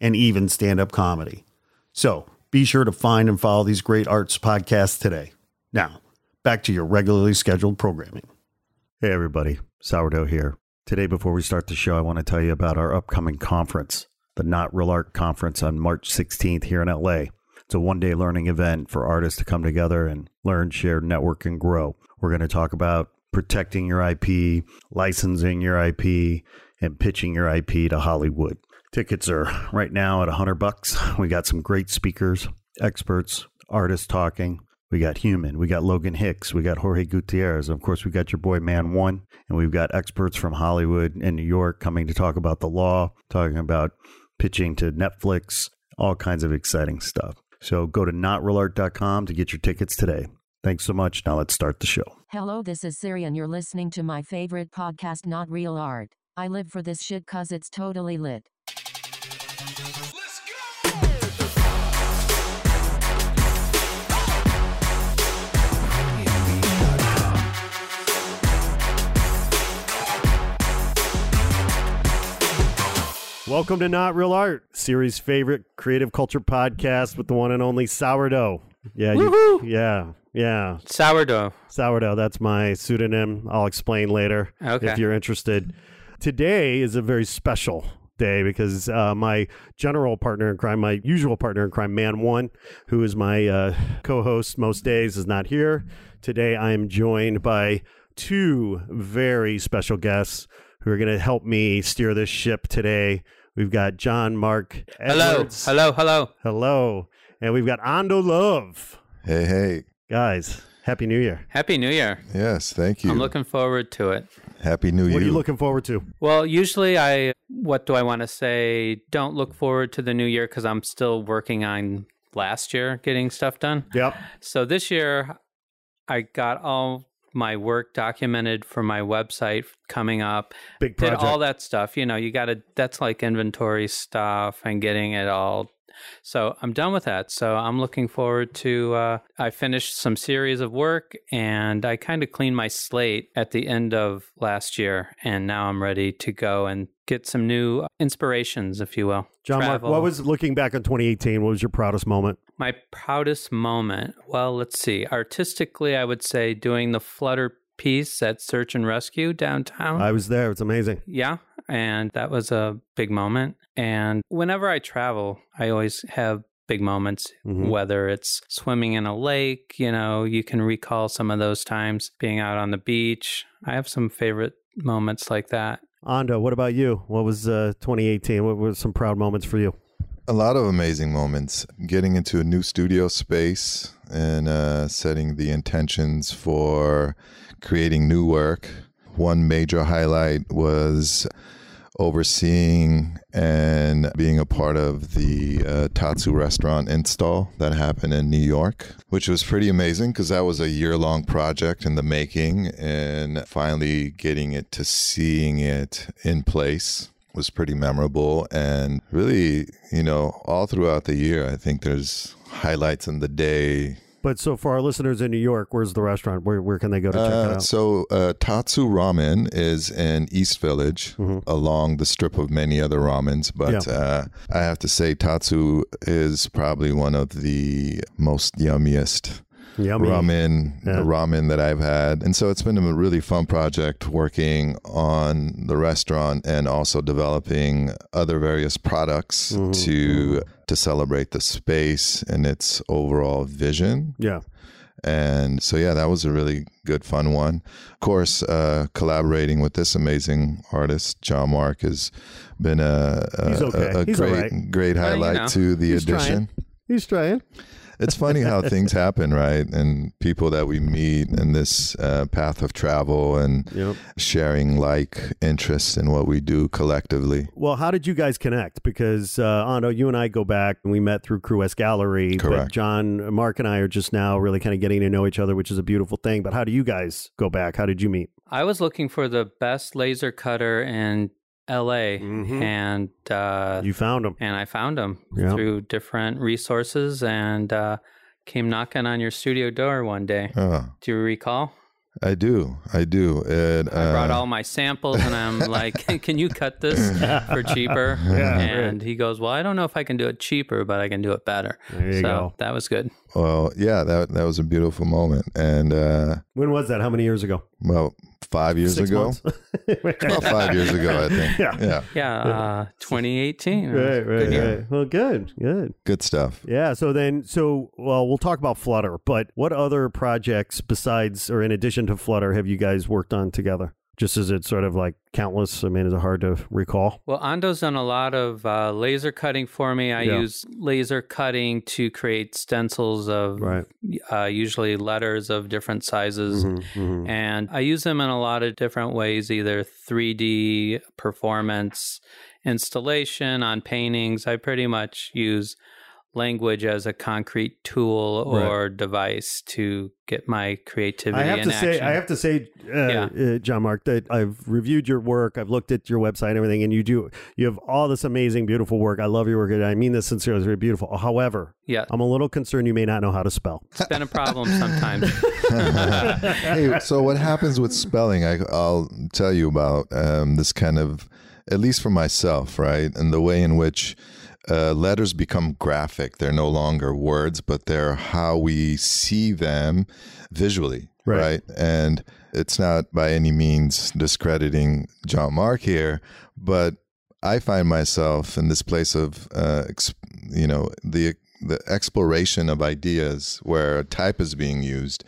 and even stand up comedy. So be sure to find and follow these great arts podcasts today. Now, back to your regularly scheduled programming. Hey, everybody, Sourdough here. Today, before we start the show, I want to tell you about our upcoming conference, the Not Real Art Conference on March 16th here in LA. It's a one day learning event for artists to come together and learn, share, network, and grow. We're going to talk about protecting your IP, licensing your IP, and pitching your IP to Hollywood. Tickets are right now at 100 bucks. We got some great speakers, experts, artists talking. We got Huemn, we got Logan Hicks, we got Jorge Gutierrez, of course we got your boy Man One, and we've got experts from Hollywood and New York coming to talk about the law, talking about pitching to Netflix, all kinds of exciting stuff. So go to notrealart.com to get your tickets today. Thanks so much. Now let's start the show. Hello, this is Siri, and you're listening to my favorite podcast, Not Real Art. I live for this shit cause it's totally lit. Welcome to Not Real Art, Siri's favorite creative culture podcast with the one and only Sourdough. Yeah, you, yeah, yeah. Sourdough. Sourdough, that's my pseudonym. I'll explain later Okay. if you're interested. Today is a very special day because uh, my general partner in crime, my usual partner in crime, Man One, who is my uh, co host most days, is not here. Today I am joined by two very special guests who are going to help me steer this ship today. We've got John Mark Edwards. Hello. Hello. Hello. Hello. And we've got Ando Love. Hey, hey. Guys, Happy New Year. Happy New Year. Yes, thank you. I'm looking forward to it. Happy New Year. What are you looking forward to? Well, usually I, what do I want to say? Don't look forward to the new year because I'm still working on last year getting stuff done. Yep. So this year I got all my work documented for my website coming up. Big project. Did project. all that stuff. You know, you got to, that's like inventory stuff and getting it all. So I'm done with that. So I'm looking forward to, uh, I finished some series of work and I kind of cleaned my slate at the end of last year. And now I'm ready to go and get some new inspirations, if you will. John Travel. what was looking back on 2018? What was your proudest moment? My proudest moment. Well, let's see. Artistically, I would say doing the Flutter piece at Search and Rescue downtown. I was there. It's amazing. yeah. And that was a big moment. And whenever I travel, I always have big moments, Mhm. whether it's swimming in a lake, you know, you can recall some of those times being out on the beach. I have some favorite moments like that. Ando, what about you? What was uh, 2018? What were some proud moments for you? A lot of amazing moments. Getting into a new studio space and uh, setting the intentions for creating new work. One major highlight was overseeing and being a part of the uh, Tatsu restaurant install that happened in New York, which was pretty amazing because that was a year long project in the making and finally getting it to seeing it in place was pretty memorable and really, you know, all throughout the year, I think there's highlights in the day But so for our listeners in New York, where's the restaurant? Where, where can they go to check it Uh, out? so uh, Tatsu Ramen is in East Village, Mhm. along the strip of many other ramens. But Yeah. uh, I have to say, Tatsu is probably one of the most yummiest Yummy. ramen Yeah. ramen that I've had. And so it's been a really fun project working on the restaurant and also developing other various products Mhm. to to celebrate the space and its overall vision. Yeah. And so, yeah, that was a really good, fun one. Of course, uh, collaborating with this amazing artist, John Mark, has been a, a, He's okay. a, a He's great, all right. great Well, you highlight know. to the He's addition. He's trying. It's funny how things happen, right? And people that we meet in this uh, path of travel and Yep. sharing like interests in what we do collectively. Well, how did you guys connect? Because uh, Ando, you and I go back and we met through Crewest Gallery. But Correct. John, Mark, and I are just now really kind of getting to know each other, which is a beautiful thing. But how do you guys go back? How did you meet? I was looking for the best laser cutter in LA Mhm. and uh, You found him. and I found him Yeah. through different resources and uh, came knocking on your studio door one day. Oh, Do you recall? I do. I do. It, I brought uh, all my samples and I'm like, "Can you cut this for cheaper?" Yeah, and he goes, "Well, I don't know if I can do it cheaper, but I can do it better." There you so go. that was good. Well, yeah, that that was a beautiful moment. And uh, When was that? How many years ago? well, five years Six ago, about five years ago, I think. Yeah. yeah, Yeah, uh, 2018. right, right, Good year. right. Well, good, good. good stuff. Yeah. So then, so well, we'll talk about Flutter. But what other projects besides or in addition to Flutter have you guys worked on together? Just as it's sort of like countless. I mean, is it hard to recall? Well, Ando's done a lot of uh, laser cutting for me. I Yeah. use laser cutting to create stencils of Right. uh, usually letters of different sizes. Mhm, mhm. And I use them in a lot of different ways, either 3D performance, installation on paintings. I pretty much use language as a concrete tool Right. or device to get my creativity I have in to say. I have to say, uh, Yeah. uh, John Mark, that I've reviewed your work. I've looked at your website and everything, and you do you have all this amazing, beautiful work. I love your work, and I mean this sincerely. It's very beautiful. However, yeah, I'm a little concerned you may not know how to spell. it's been a problem sometimes. hey, so what happens with spelling? I, I'll tell you about um, this kind of, at least for myself, right? And the way in which uh, letters become graphic. They're no longer words, but they're how we see them visually, Right. right? And it's not by any means discrediting John Mark here, but I find myself in this place of, uh, ex- you know, the the exploration of ideas where type is being used.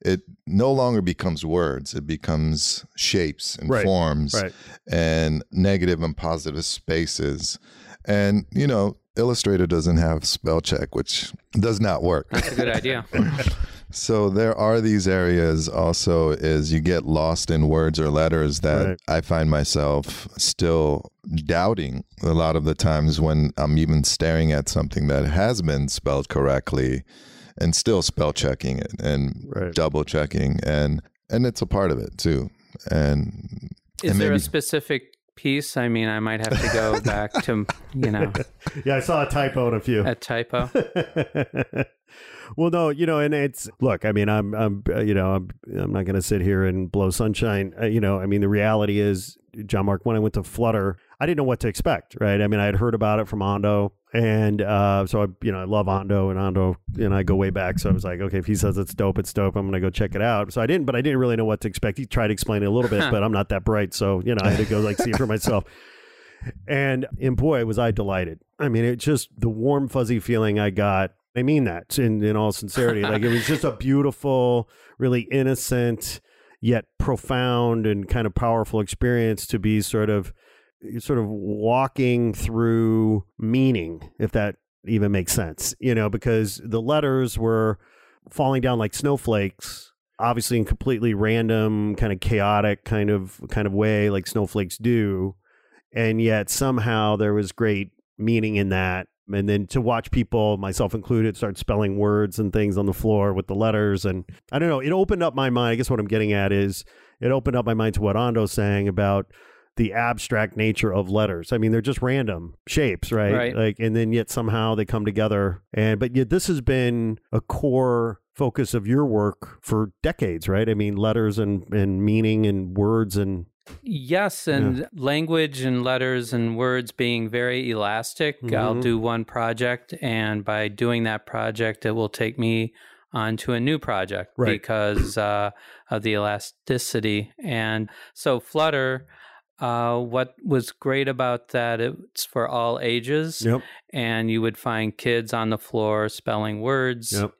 It no longer becomes words; it becomes shapes and Right, forms right. and negative and positive spaces. And you know, Illustrator doesn't have spell check, which does not work. That's a good idea. So there are these areas also is you get lost in words or letters that Right. I find myself still doubting a lot of the times when I'm even staring at something that has been spelled correctly and still spell checking it and Right. double checking and and it's a part of it too. And Is and there a specific piece? I mean, I might have to go back to, you know, yeah, I saw a typo in a few. a typo. well, no, you know, and it's look. I mean, I'm, I'm, uh, you know, I'm, I'm not going to sit here and blow sunshine. Uh, you know, I mean, the reality is, John Mark, when I went to Flutter, I didn't know what to expect. Right? I mean, I had heard about it from Ando, and uh, so I, you know, I love Ando, and Ando, and I go way back. So I was like, okay, if he says it's dope, it's dope. I'm going to go check it out. So I didn't, but I didn't really know what to expect. He tried to explain it a little bit, but I'm not that bright, so you know, I had to go like see it for myself. And and boy, was I delighted. I mean, it just the warm fuzzy feeling I got. I mean that in in all sincerity. Like it was just a beautiful, really innocent yet profound and kind of powerful experience to be sort of sort of walking through meaning, if that even makes sense. You know, because the letters were falling down like snowflakes obviously in completely random kind of chaotic kind of kind of way like snowflakes do and yet somehow there was great meaning in that and then to watch people myself included start spelling words and things on the floor with the letters and i don't know it opened up my mind i guess what i'm getting at is it opened up my mind to what ando's saying about the abstract nature of letters i mean they're just random shapes right, Right. like and then yet somehow they come together and but yet this has been a core focus of your work for decades right i mean letters and and meaning and words and Yes, and language and letters and words being very elastic. I'll Mhm. do one project, and by doing that project, it will take me on to a new project Right. because uh, of the elasticity. And so, Flutter, uh, what was great about that, it's for all ages, yep and you would find kids on the floor spelling words. Yep.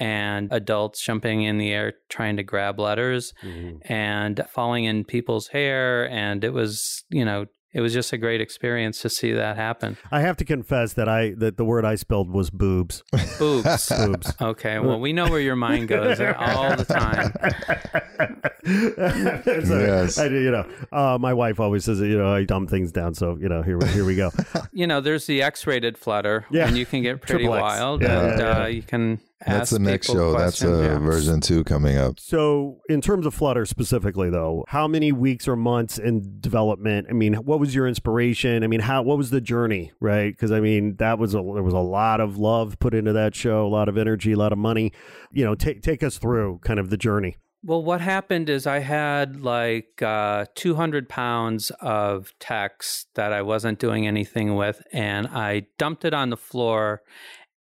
And adults jumping in the air trying to grab letters and falling in people's hair and it was you know it was just a great experience to see that happen. I have to confess that I that the word I spelled was boobs. Boobs. boobs. Okay, well, we know where your mind goes all the time. So, Yes. I, you know, uh, my wife always says, you know, I dumb things down. So you know, here we here we go. You know, there's the X-rated Flutter, Yeah. and you can get pretty wild, Yeah, and yeah, Uh, you can That's the next people show. That's questions, uh, yeah. version two coming up. So, in terms of Flutter specifically, though, how many weeks or months in development? I mean, what was your inspiration? I mean, how what was the journey, right? Because I mean, that was a there was a lot of love put into that show, a lot of energy, a lot of money. You know, take take us through kind of the journey. Well, what happened is I had like uh, 200 pounds of text that I wasn't doing anything with, and I dumped it on the floor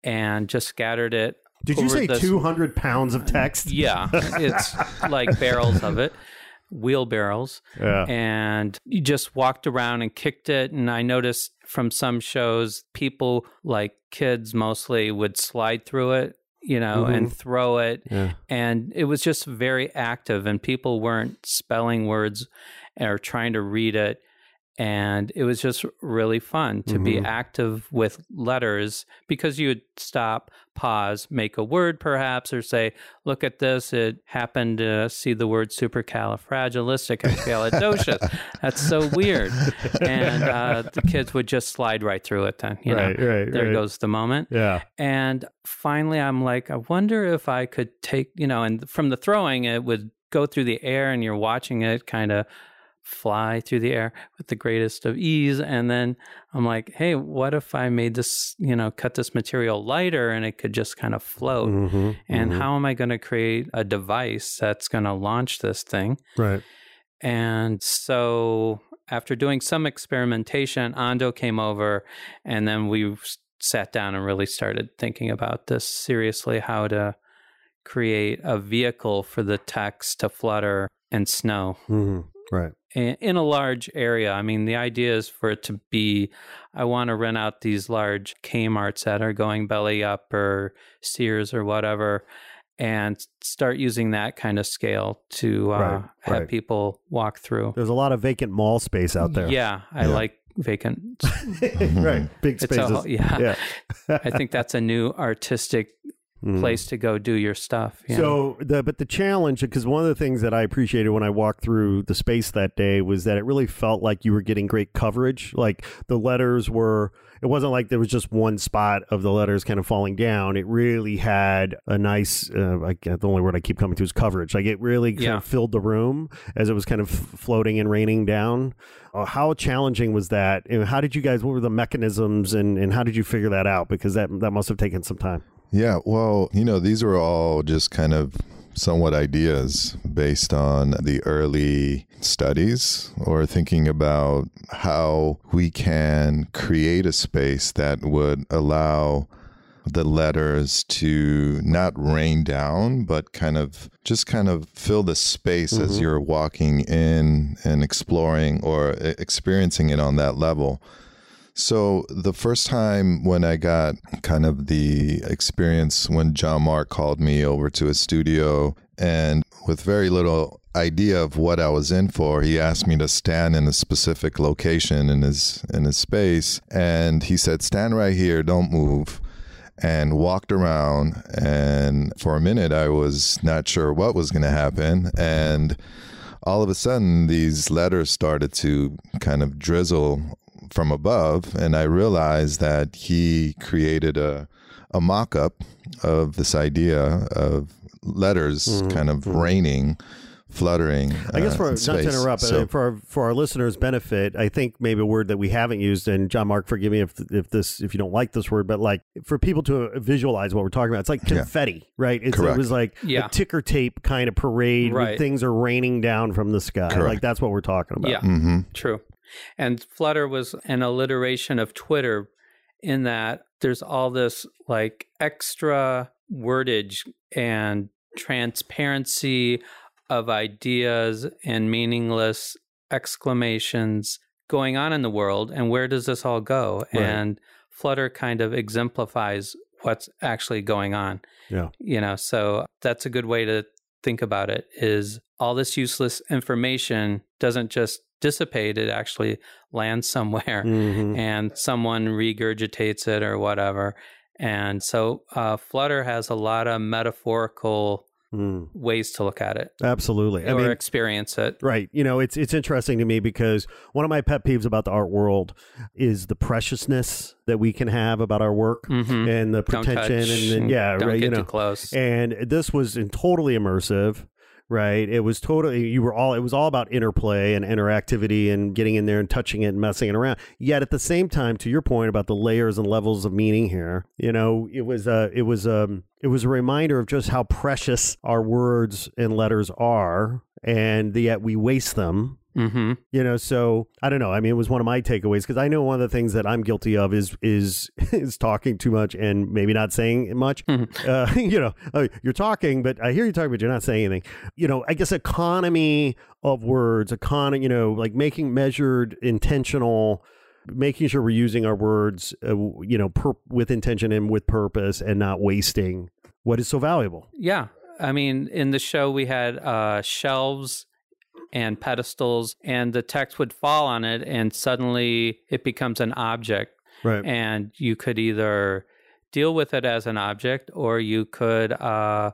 and just scattered it. Did you say this- two hundred pounds of text? Yeah, it's like barrels of it, wheelbarrows. Yeah. and you just walked around and kicked it. And I noticed from some shows, people like kids mostly would slide through it, you know, and mm-hmm. throw it. Yeah. And it was just very active, and people weren't spelling words or trying to read it. And it was just really fun to be Mhm. active with letters because you would stop, pause, make a word perhaps, or say, Look at this. It happened to see the word supercalifragilisticexpialidocious. That's so weird. And uh, the kids would just slide right through it then. You right, know, right. there right. goes the moment. Yeah. And finally, I'm like, I wonder if I could take, you know, and from the throwing, it would go through the air and you're watching it kind of fly through the air with the greatest of ease. And then I'm like, hey, what if I made this, you know, cut this material lighter and it could just kind of float? Mhm, And mhm. how am I going to create a device that's going to launch this thing? Right. And so after doing some experimentation, Ando came over and then we sat down and really started thinking about this seriously how to create a vehicle for the text to flutter and snow hmm Right. in a large area. I mean, the idea is for it to be I want to rent out these large Kmarts that are going belly up or Sears or whatever and start using that kind of scale to uh, Right, have right. people walk through. There's a lot of vacant mall space out there. Yeah, I Yeah. like vacant. right. Big spaces. yeah. yeah. I think that's a new artistic Mm. place to go do your stuff. you? So the but the challenge because one of the things that I appreciated when I walked through the space that day was that it really felt like you were getting great coverage. Like the letters were it wasn't like there was just one spot of the letters kind of falling down. It really had a nice uh, I, the only word I keep coming to is coverage. Like it really kind Yeah. of filled the room as it was kind of floating and raining down. Uh, how challenging was that? And how did you guys what were the mechanisms and and how did you figure that out because that that must have taken some time. Yeah, well, you know, these are all just kind of somewhat ideas based on the early studies or thinking about how we can create a space that would allow the letters to not rain down, but kind of just kind of fill the space as mm-hmm. you're walking in and exploring or experiencing it on that level. So the first time when I got kind of the experience when John Mark called me over to his studio and with very little idea of what I was in for, he asked me to stand in a specific location in his in his space. And he said stand right here, don't move. And walked around and for a minute I was not sure what was going to happen. And all of a sudden these letters started to kind of drizzle from above and I realized that he created a a mock-up of this idea of letters kind of raining fluttering I guess uh, for in not to interrupt, So- uh, for our, for our listeners' benefit, I think maybe a word that we haven't used, and John Mark, forgive me if if this if you don't like this word, but like for people to visualize what we're talking about, it's like Yeah. confetti, right? It's, it was like Yeah. a ticker tape kind of parade, where Right. things are raining down from the sky. Correct. Like that's what we're talking about. Yeah. mm-hmm. True. And Flutter was an alliteration of Twitter in that there's all this like extra wordage and transparency of ideas and meaningless exclamations going on in the world. And where does this all go? Right. And Flutter kind of exemplifies what's actually going on. Yeah. You know, so that's a good way to think about it is all this useless information doesn't just dissipate, it actually lands somewhere Mhm. and someone regurgitates it or whatever. And so uh, Flutter has a lot of metaphorical Mm. ways to look at it Absolutely. I or mean, experience it. Right. You know, it's it's interesting to me because one of my pet peeves about the art world is the preciousness that we can have about our work Mhm. and the pretension touch and, then yeah, right. You know, too close. and this was in totally immersive. Right. It was totally, you were all, it was all about interplay and interactivity and getting in there and touching it and messing it around. Yet at the same time, to your point about the layers and levels of meaning here, you know, it was, uh, it was, um, it was a reminder of just how precious our words and letters are and yet we waste them hmm you know so i don't know. I mean it was one of my takeaways because i know one of the things that i'm guilty of is is is talking too much and maybe not saying much. Uh, you know uh, you're talking but i hear you talking but you're not saying anything. You know i guess economy of words economy you know like making measured intentional making sure we're using our words uh, you know per, with intention and with purpose and not wasting what is so valuable. Yeah. I mean, in the show, we had uh, shelves and pedestals, and the text would fall on it, and suddenly it becomes an object. right And you could either deal with it as an object or you could uh,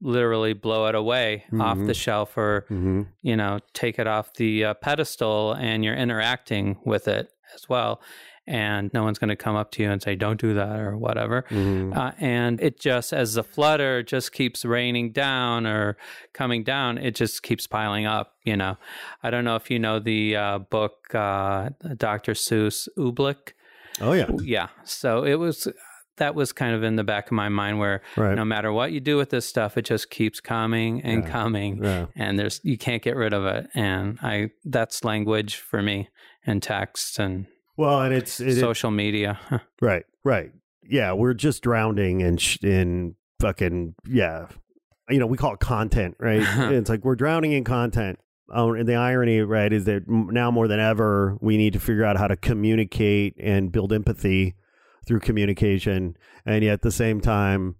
literally blow it away off Mhm. the shelf or, mm-hmm. you know, take it off the uh, pedestal and you're interacting with it as well. And no one's going to come up to you and say, don't do that or whatever. Mm-hmm. Uh, and it just, as the flutter just keeps raining down or coming down, it just keeps piling up. You know, I don't know if you know the uh, book, uh, Dr. Seuss Oobleck. oh yeah Yeah. So it was, that was kind of in the back of my mind where right no matter what you do with this stuff, it just keeps coming and Yeah. coming. yeah And there's, you can't get rid of it. And I, that's language for me and text and well and it's it, social media. Right, right. Yeah, we're just drowning in sh- in fucking yeah. You know, we call it content, right? it's like we're drowning in content. Oh, and the irony, right, is that now more than ever, we need to figure out how to communicate and build empathy through communication, and yet at the same time,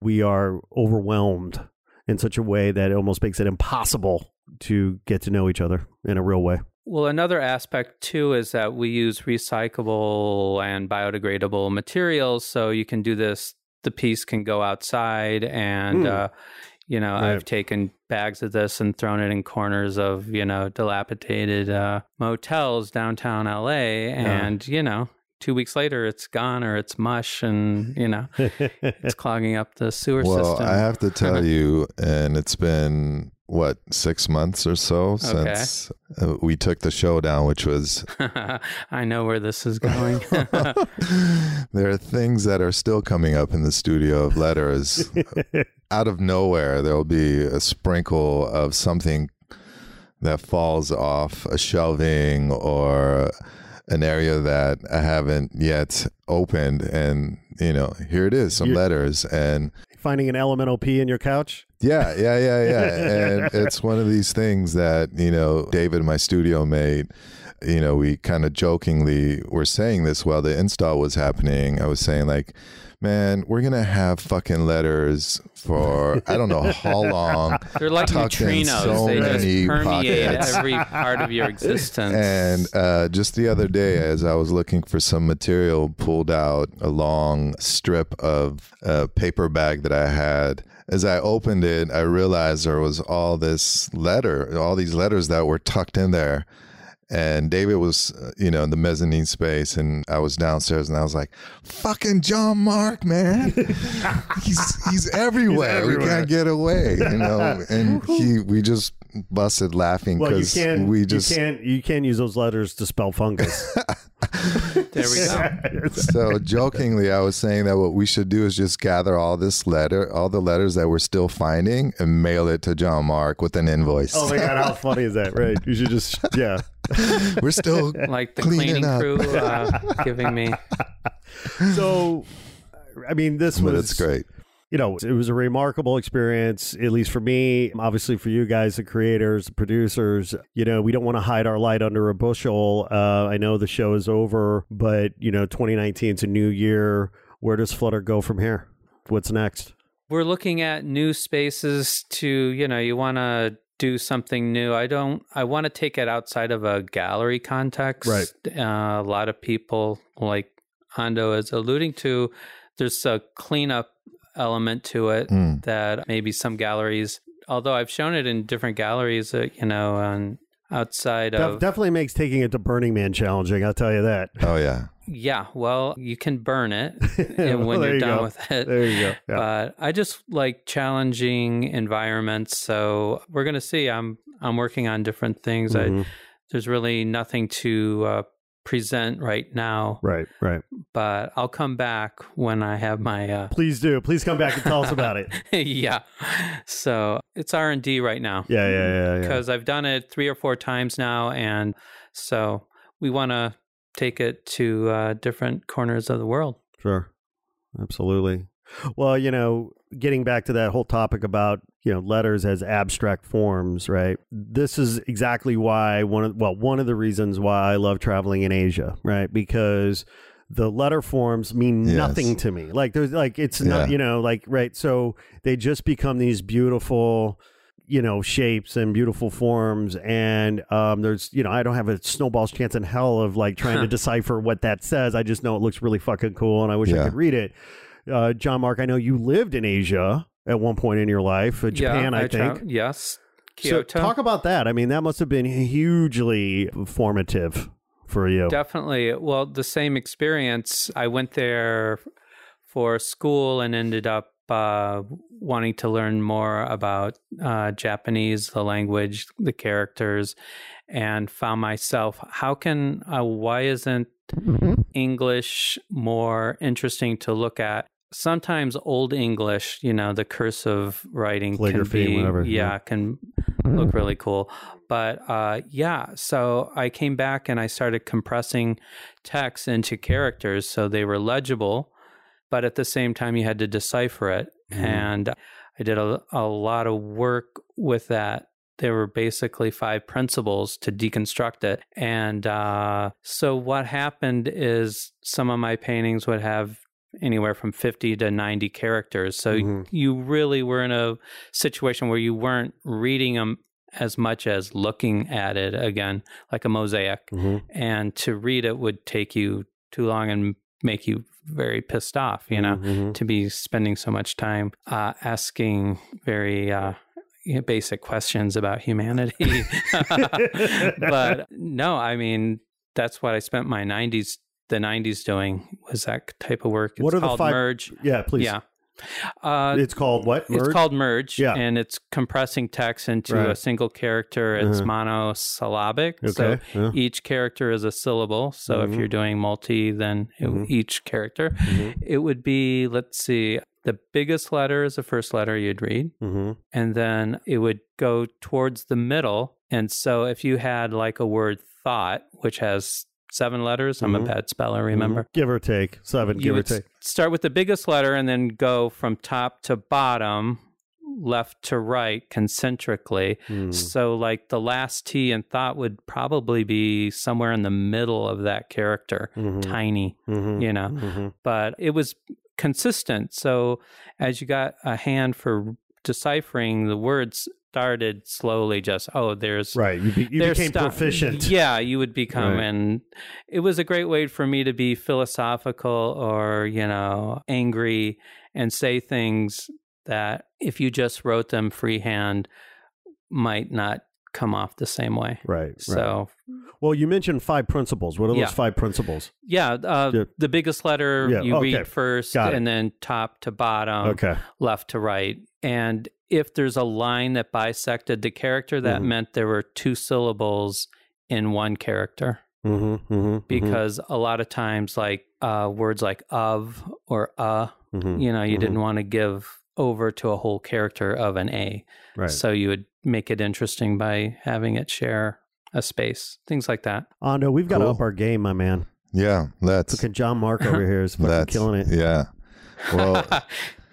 we are overwhelmed in such a way that it almost makes it impossible to get to know each other in a real way. Well, another aspect too is that we use recyclable and biodegradable materials. So you can do this, the piece can go outside. And, Hmm. uh, you know, Right. I've taken bags of this and thrown it in corners of, you know, dilapidated uh, motels downtown LA. And, you know, two weeks later, it's gone or it's mush and, you know, it's clogging up the sewer Well, system. I have to tell you, and it's been what six months or so since uh, we took the show down, which was I know where this is going. there are things that are still coming up in the studio of letters out of nowhere. There'll be a sprinkle of something that falls off a shelving or an area that I haven't yet opened, and you know, here it is, some You- letters, and Finding an elemental P in your couch. Yeah, yeah, yeah, yeah. and it's one of these things that, you know, David, my studio mate, you know, we kind of jokingly were saying this while the install was happening. I was saying, like, man, we're going to have fucking letters for I don't know how long. They're like neutrinos. so they many just permeate pockets. every part of your existence. And uh, just the other day, as I was looking for some material, pulled out a long strip of a paper bag that I had. As I opened it, I realized there was all this letter, all these letters that were tucked in there. And David was, uh, you know, in the mezzanine space, and I was downstairs, and I was like, "Fucking John Mark, man, he's he's everywhere. We everywhere. can't get away, you know." And he, we just busted laughing because can't. we just you can't. You can't use those letters to spell fungus. there we go. so jokingly i was saying that what we should do is just gather all this letter all the letters that we're still finding and mail it to john mark with an invoice oh my god, how funny is that? Right? You should just yeah. we're still Like the Clean it cleaning up. crew uh, giving me. So, I mean, this was but was it's great you know, it was a remarkable experience, at least for me. Obviously, for you guys, the creators, the producers, you know, we don't want to hide our light under a bushel. Uh, I know the show is over, but, you know, 2019 is a new year. Where does Flutter go from here? What's next? We're looking at new spaces to, you know, you want to do something new. I don't. I want to take it outside of a gallery context. Right. Uh, a lot of people, like Ando is alluding to, there's a cleanup element to it Mm. that maybe some galleries. Although I've shown it in different galleries, uh, you know, on outside Def- of definitely makes taking it to Burning Man challenging. I'll tell you that. Oh yeah. yeah. Well, you can burn it and Well, when there you're you done go. with it. There you go. Yeah. but I just like challenging environments. So we're gonna see. I'm I'm working on different things. I, Mhm. there's really nothing to uh, present right now, Right. Right. but I'll come back when I have my. Uh, Please do. Please come back and tell us about it. yeah. So it's R and D right now Yeah. Yeah. Yeah. Yeah. because I've done it three or four times now, and so we want to take it to uh, different corners of the world. Sure. Absolutely. Well, you know, getting back to that whole topic about, you know, letters as abstract forms, right? This is exactly why one of well, one of the reasons why I love traveling in Asia, right? Because the letter forms mean Yes. nothing to me. Like there's like it's not, you know, like right. So they just become these beautiful you know shapes and beautiful forms and um there's you know i don't have a snowball's chance in hell of like trying to decipher what that says i just know it looks really fucking cool and i wish i could read it uh john mark i know you lived in asia at one point in your life uh, japan yeah, i, tra- think yes, so Kyoto. talk about that i mean that must have been hugely formative for you Definitely. Well, the same experience. I went there for school and ended up uh, wanting to learn more about uh, Japanese, the language, the characters, and found myself how can, uh, why isn't English more interesting to look at? Sometimes old English, you know, the cursive writing can be, whatever, yeah, yeah. can look really cool. But uh, yeah, so I came back and I started compressing text into characters so they were legible, but at the same time you had to decipher it. Mhm. And I did a, a lot of work with that. There were basically five principles to deconstruct it. And uh, so what happened is some of my paintings would have anywhere from 50 to 90 characters. So Mhm. you really were in a situation where you weren't reading them as much as looking at it again, like a mosaic. Mhm. And to read it would take you too long and make you very pissed off, you know, Mhm. to be spending so much time uh, asking very uh, you know, basic questions about humanity. but no, I mean, that's what I spent my 90s, the 90s doing was that type of work. It's What are the five- Merge. yeah please Yeah. Uh, it's called what it's Merge? called merge, Yeah. and it's compressing text into Right. a single character. It's Uh-huh. monosyllabic, okay so yeah. each character is a syllable. So Mhm. if you're doing multi, then it- Mhm. each character, Mhm. it would be let's see, the biggest letter is the first letter you'd read, Mhm. and then it would go towards the middle. And so if you had like a word thought, which has seven letters, I'm Mhm. a bad speller, remember? Mhm. give or take seven you give or take start with the biggest letter and then go from top to bottom, left to right, concentrically. Mm. So, like the last T in thought would probably be somewhere in the middle of that character, Mhm. tiny, Mhm. you know. Mhm. But it was consistent. So, as you got a hand for deciphering, the words started slowly just, oh, there's Right. You, be, you there's became stuff- proficient. Yeah, you would become, Right. and it was a great way for me to be philosophical or you know angry and say things that if you just wrote them freehand might not come off the same way. Right. right. So well, you mentioned five principles. What are Yeah. those five principles? yeah, uh, Yeah. the biggest letter Yeah, you okay. read first, and then top to bottom, okay. left to right. And if there's a line that bisected the character, that Mhm. meant there were two syllables in one character. Mm-hmm, mm-hmm, because a lot of times like uh, words like of or uh mm-hmm, you know you mhm. didn't want to give over to a whole character of an a right. so you would make it interesting by having it share a space things like that Ando, we've got to up our game, my man. Yeah, let's. Look at John Mark over here is fucking killing it. Yeah. Well,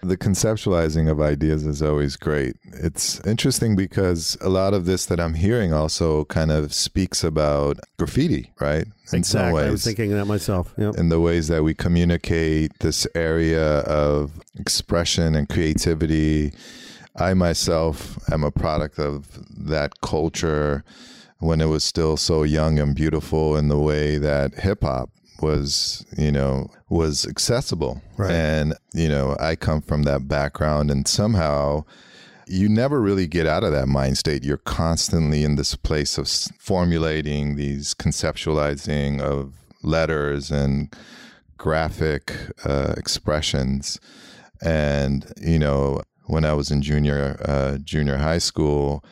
the conceptualizing of ideas is always great. It's interesting because a lot of this that I'm hearing also kind of speaks about graffiti, right? In some exactly. ways. I was thinking that myself. Yep. in the ways that we communicate this area of expression and creativity. I myself am a product of that culture when it was still so young and beautiful in the way that hip hop was, you know, was accessible. Right. And, you know, I come from that background and somehow you never really get out of that mind state. You're constantly in this place of formulating these conceptualizing of letters and graphic uh, expressions. And, you know, when I was in junior uh, junior high school,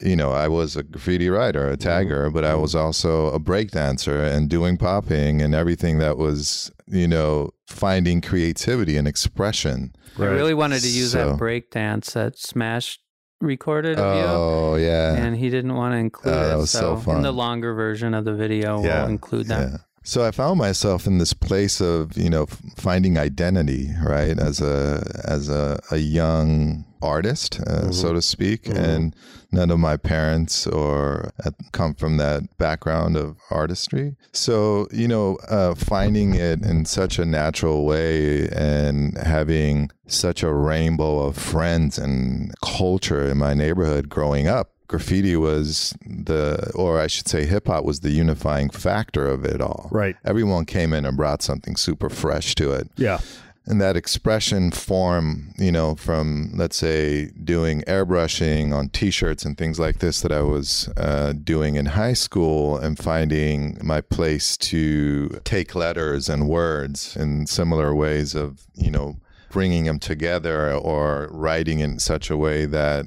you know, I was a graffiti writer, a mm-hmm. tagger, but I mm-hmm. was also a break dancer and doing popping and everything that was, you know, finding creativity and expression. I really wanted to use So- that break dance that Smash recorded of you. Oh yeah, And he didn't want to include Oh, it. that was so in the longer version of the video, Yeah, we'll include that. Yeah. So I found myself in this place of you know finding identity, right, as a as a, a young artist, uh, so to speak, and none of my parents or had come from that background of artistry. So you know, uh, finding it in such a natural way and having such a rainbow of friends and culture in my neighborhood growing up graffiti was the, or I should say, hip hop was the unifying factor of it all. Right. Everyone came in and brought something super fresh to it. Yeah. And that expression form, you know, from let's say doing airbrushing on t shirts and things like this that I was uh, doing in high school and finding my place to take letters and words in similar ways of, you know, bringing them together or writing in such a way that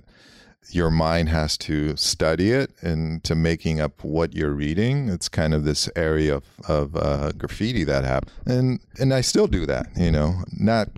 your mind has to study it and to making up what you're reading. It's kind of this area of, of uh, graffiti that happened, and and I still do that. You know, not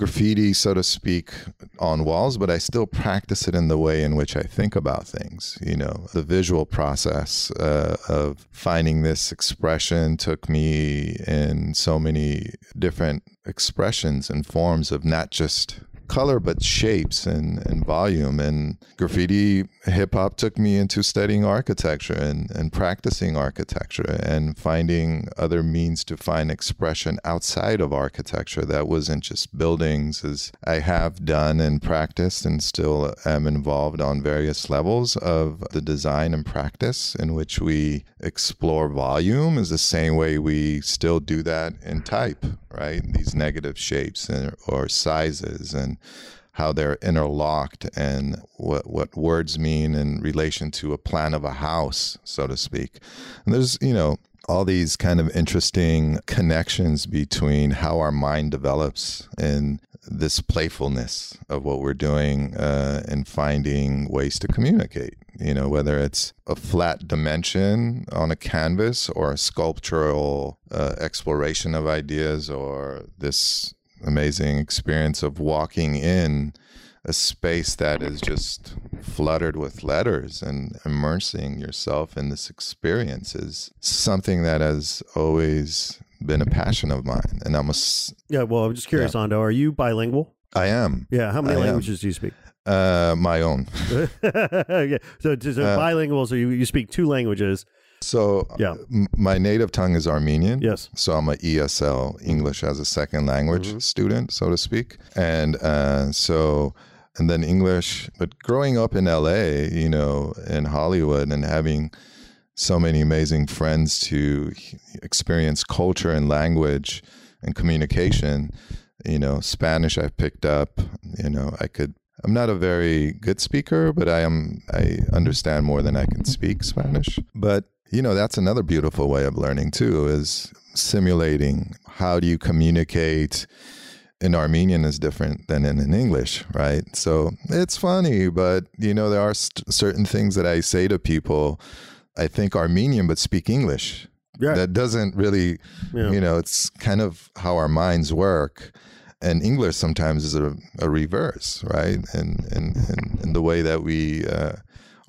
graffiti, so to speak, on walls, but I still practice it in the way in which I think about things. You know, the visual process uh, of finding this expression took me in so many different expressions and forms of not just color but shapes and, and volume. And graffiti hip hop took me into studying architecture and, and practicing architecture and finding other means to find expression outside of architecture that wasn't just buildings as I have done and practiced and still am involved on various levels of the design and practice in which we explore volume is the same way we still do that in type right? These negative shapes and, or sizes and how they're interlocked and what what words mean in relation to a plan of a house, so to speak. And there's, you know, all these kind of interesting connections between how our mind develops and this playfulness of what we're doing uh, and finding ways to communicate. You know, whether it's a flat dimension on a canvas or a sculptural uh, exploration of ideas or this amazing experience of walking in a space that is just fluttered with letters and immersing yourself in this experience is something that has always been a passion of mine. And I'm a, s- Yeah. Well, I'm just curious, Ando, are you bilingual? I am Yeah. How many I am. languages do you speak? uh, my own. yeah. So, so Uh, bilingual. So you, you speak two languages. So Yeah. m- my native tongue is Armenian. Yes. So I'm a ESL, English as a second language Mm-hmm. student, so to speak. And uh, so, and then English. But growing up in LA, you know, in Hollywood and having so many amazing friends to experience culture and language and communication, you know, Spanish I picked up, you know, I could I'm not a very good speaker, but I am I understand more than I can speak Spanish. But you know, that's another beautiful way of learning too is simulating how do you communicate in Armenian is different than in, in English, right? So it's funny, but you know, there are st- certain things that I say to people. I think Armenian, but speak English. Yeah. That doesn't really, Yeah. you know, it's kind of how our minds work. And English sometimes is a, a reverse, right? And and and, and the way that we uh,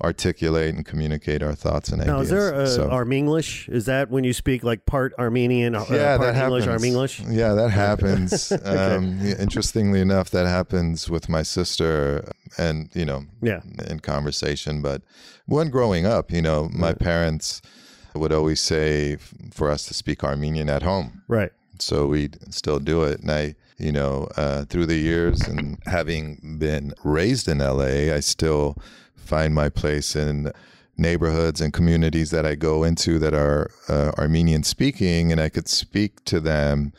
articulate and communicate our thoughts and Now, ideas. is there a So- Armenglish? Is that when you speak like part Armenian, uh, part English? Yeah, that happens. um, yeah, interestingly enough, that happens with my sister, and you know, Yeah. in conversation. But when growing up, you know, my parents would always say for us to speak Armenian at home. Right. so we still do it. And I, you know, uh, through the years and having been raised in LA, I still find my place in neighborhoods and communities that I go into that are uh, Armenian speaking, and I could speak to them,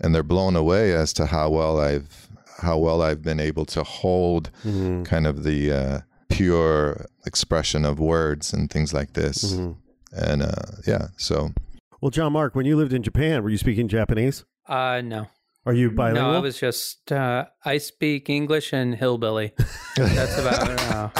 and they're blown away as to how well I've how well I've been able to hold Mm-hmm. kind of the uh, pure expression of words and things like this. Mm-hmm. And uh, yeah, so Well, John Mark, when you lived in Japan, were you speaking Japanese? Uh, no. Are you bilingual? No, I was just, uh, I speak English and hillbilly. That's about uh,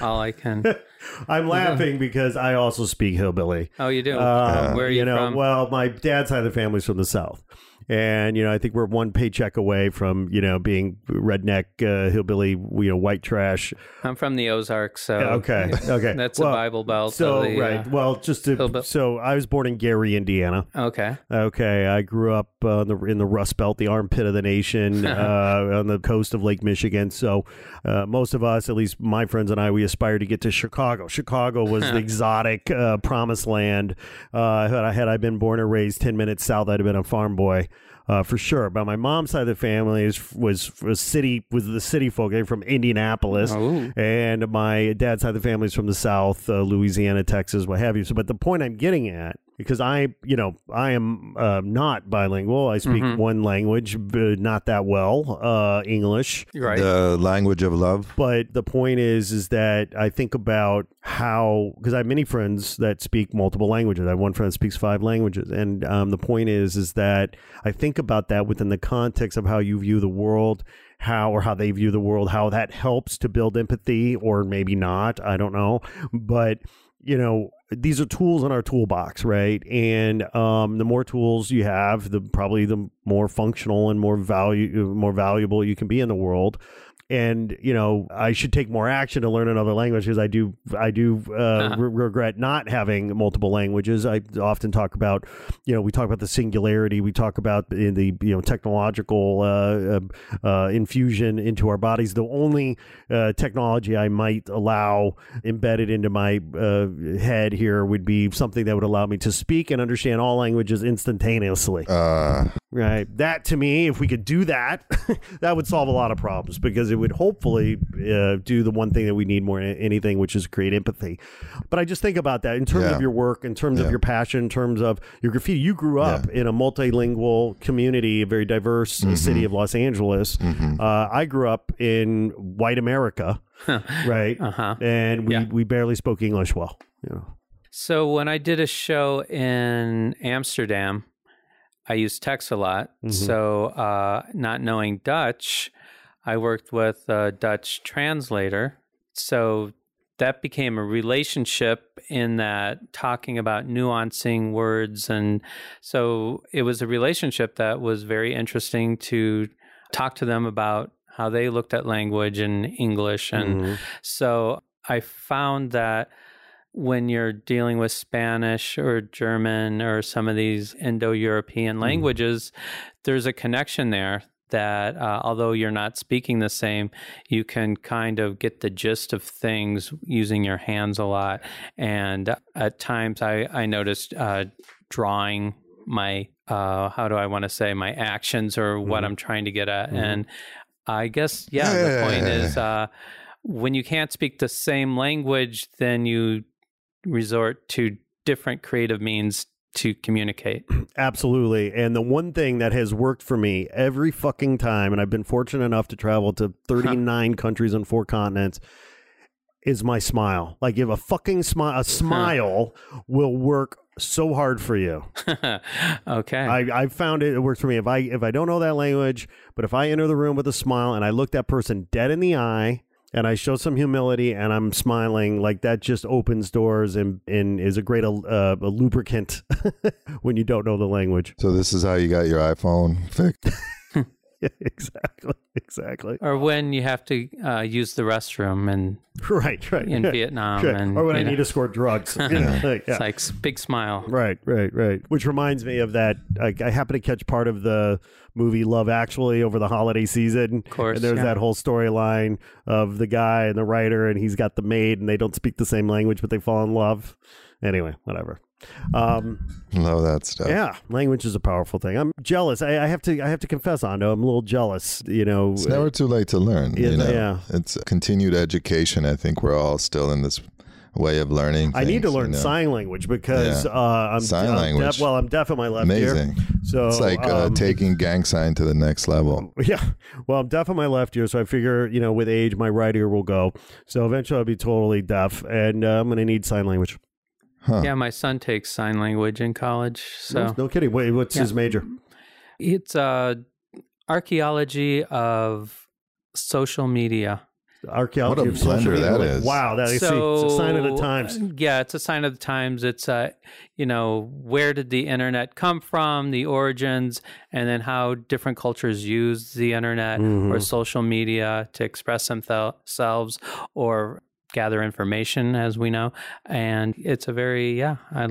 all I can. I'm laughing because I also speak hillbilly. Oh, you do? Um, Where are you, know, from? well, my dad's side of the family's from the south, and you know, I think we're one paycheck away from you know being redneck, uh, hillbilly, you know, white trash. I'm from the Ozarks, so okay, okay, that's Well, a Bible Belt. So the, right, uh, well, just to hillbill- so I was born in Gary, Indiana. okay. Okay, I grew up uh, in the in the Rust Belt, the armpit of the nation, uh, on the coast of Lake Michigan. So, uh, most of us, at least my friends and I, we aspired to get to Chicago. Chicago was the exotic uh, promised land. Uh, had I had I been born and raised ten minutes south, I'd have been a farm boy. Uh, for sure, but my mom's side of the family is, was was city was the city folk. They're from Indianapolis, Oh. and my dad's side of the family is from the South, uh, Louisiana, Texas, what have you. So, but the point I'm getting at, because I, you know, I am uh, not bilingual. I speak Mhm. one language, but not that well, uh, English. Right. the language of love. But the point is, is that I think about how because I have many friends that speak multiple languages. I have one friend that speaks five languages, and um, the point is, is that I think about that within the context of how you view the world, how or how they view the world, how that helps to build empathy, or maybe not. I don't know, but you know these are tools in our toolbox right? And um, the more tools you have the probably the more functional and more value more valuable you can be in the world and you know I should take more action to learn another language because I do I do uh, Uh-huh. re- regret not having multiple languages. I often talk about you know we talk about the singularity, we talk about in the you know technological uh, uh, uh, infusion into our bodies. The only uh, technology I might allow embedded into my uh, head here would be something that would allow me to speak and understand all languages instantaneously. Uh, Right. That to me, if we could do that, that would solve a lot of problems because it would hopefully uh, do the one thing that we need more than anything, which is create empathy. But I just think about that in terms Yeah. of your work, in terms of your passion, in terms of your graffiti. You grew up in a multilingual community, a very diverse Mm-hmm. city of Los Angeles. Uh, I grew up in white America, right? Uh-huh. And we, Yeah. we barely spoke English well. You know. So when I did a show in Amsterdam, I used text a lot. Mhm. So uh, not knowing Dutch, I worked with a Dutch translator. So that became a relationship in that talking about nuancing words. And so it was a relationship that was very interesting to talk to them about how they looked at language and English. And Mhm. so I found that when you're dealing with Spanish or German or some of these Indo European languages, there's a connection there that uh, although you're not speaking the same, you can kind of get the gist of things using your hands a lot. And at times I, I noticed uh, drawing my, uh, how do I want to say, my actions or what Mhm. I'm trying to get at. Mhm. And I guess, yeah, the point is uh, when you can't speak the same language, then you resort to different creative means to communicate. Absolutely. And the one thing that has worked for me every fucking time, and I've been fortunate enough to travel to 39 countries on four continents, is my smile. Like if a fucking smile, a smile will work so hard for you. okay. I, I've found it, it works for me. If I if I don't know that language, but if I enter the room with a smile and I look that person dead in the eye and I show some humility and I'm smiling, like that just opens doors and, and is a great uh, a lubricant when you don't know the language. so this is how you got your iPhone fixed. Yeah, exactly, exactly. or when you have to uh, use the restroom and Right, right. in yeah. Vietnam, Sure. and or when I know, need to score drugs. You know, like, yeah. it's like big smile. Right, right, right. Which reminds me of that. I, I happen to catch part of the movie Love Actually over the holiday season. Of course, And there's yeah. that whole storyline of the guy and the writer, and he's got the maid, and they don't speak the same language, but they fall in love. Anyway, whatever. Um, Love that stuff. yeah, language is a powerful thing. I'm jealous. I, I have to. I have to confess, Ando, I'm a little jealous. You know, It's never too late to learn. Yeah, you know? yeah. It's continued education. I think we're all still in this way of learning. I need to learn you know? sign language because Yeah. uh, I'm, Sign I'm language. Deaf, well, I'm deaf in my left ear. Amazing. So It's like uh, um, taking gang sign to the next level. Yeah. Well, I'm deaf in my left ear, so I figure, you know, with age, my right ear will go. So eventually I'll be totally deaf, and uh, I'm going to need sign language. Huh. Yeah, my son takes sign language in college. So no, no kidding. Wait, what's Yeah. his major? it's uh, archaeology of social media. Archaeology What a of social blender media. that Like, is. Wow, that is so, a sign of the times. Yeah, it's a sign of the times. It's uh, you know, where did the internet come from, the origins, and then how different cultures use the internet Mm-hmm. or social media to express themselves or gather information, as we know. And it's a very yeah. I,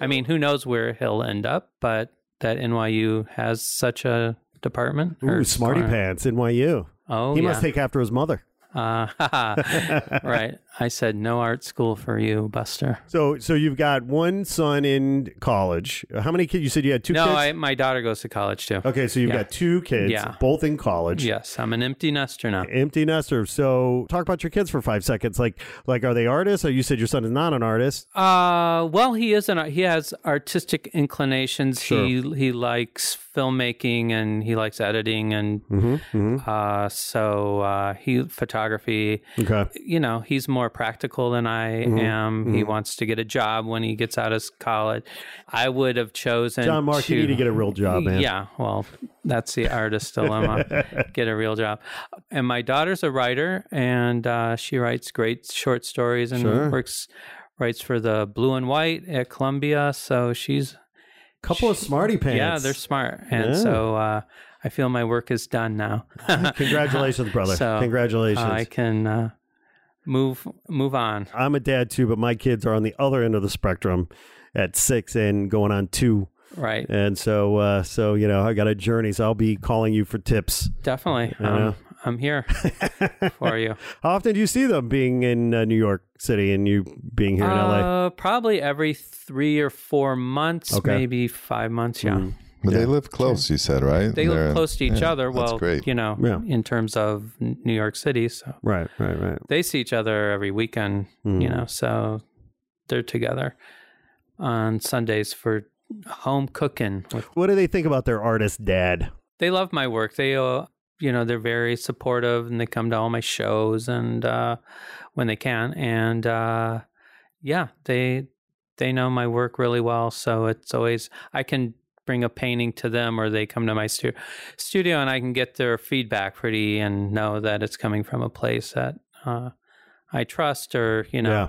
I mean, who knows where he'll end up, but that NYU has such a department. or- Ooh, smarty or- pants, NYU. Oh, he yeah. must take after his mother. Uh, right. I said no art school for you, Buster. So, so you've got one son in college. How many kids? You said you had two no, kids. I, my daughter goes to college too. okay, so you've Yeah. got two kids, Yeah. both in college. Yes, I'm an empty nester now. Empty nester. So, talk about your kids for five seconds. Like, like, are they artists? Or you said your son is not an artist. Uh, well, he is an he has artistic inclinations. Sure. He he likes filmmaking and he likes editing and Mm-hmm. uh, so uh, he photography. Okay. You know, he's more practical than I Mm-hmm. am. He wants to get a job when he gets out of college. I would have chosen John Mark, to, you need to get a real job, man. Yeah, well, that's the artist dilemma. Get a real job. And my daughter's a writer, and uh, she writes great short stories and Sure. works writes for the Blue and White at Columbia. So she's a Couple of smarty pants. yeah, they're smart, and Yeah. so uh, I feel my work is done now. Congratulations, brother. So, Congratulations. I can uh, move move on. I'm a dad too, but my kids are on the other end of the spectrum at six and going on two. Right, And so, uh, so you know, I got a journey. So I'll be calling you for tips. definitely. know. Um, I'm here for you. How often do you see them being in uh, New York City and you being here in LA? Uh, probably every three or four months, Okay. Mm-hmm. maybe five months. Yeah, But Yeah. they live close, you said, right? they They're- live close to each yeah, other. That's Well, great. you know, Yeah. in terms of New York City, so Right, right, right. they see each other every weekend. Mhm. You know, so they're together on Sundays for home cooking. With, What do they think about their artist dad? they love my work. They, uh, you know, they're very supportive, and they come to all my shows and uh, when they can, and uh, yeah, they they know my work really well. So it's always I can bring a painting to them, or they come to my stu- studio, and I can get their feedback pretty and know that it's coming from a place that uh, I trust, or you know. Yeah.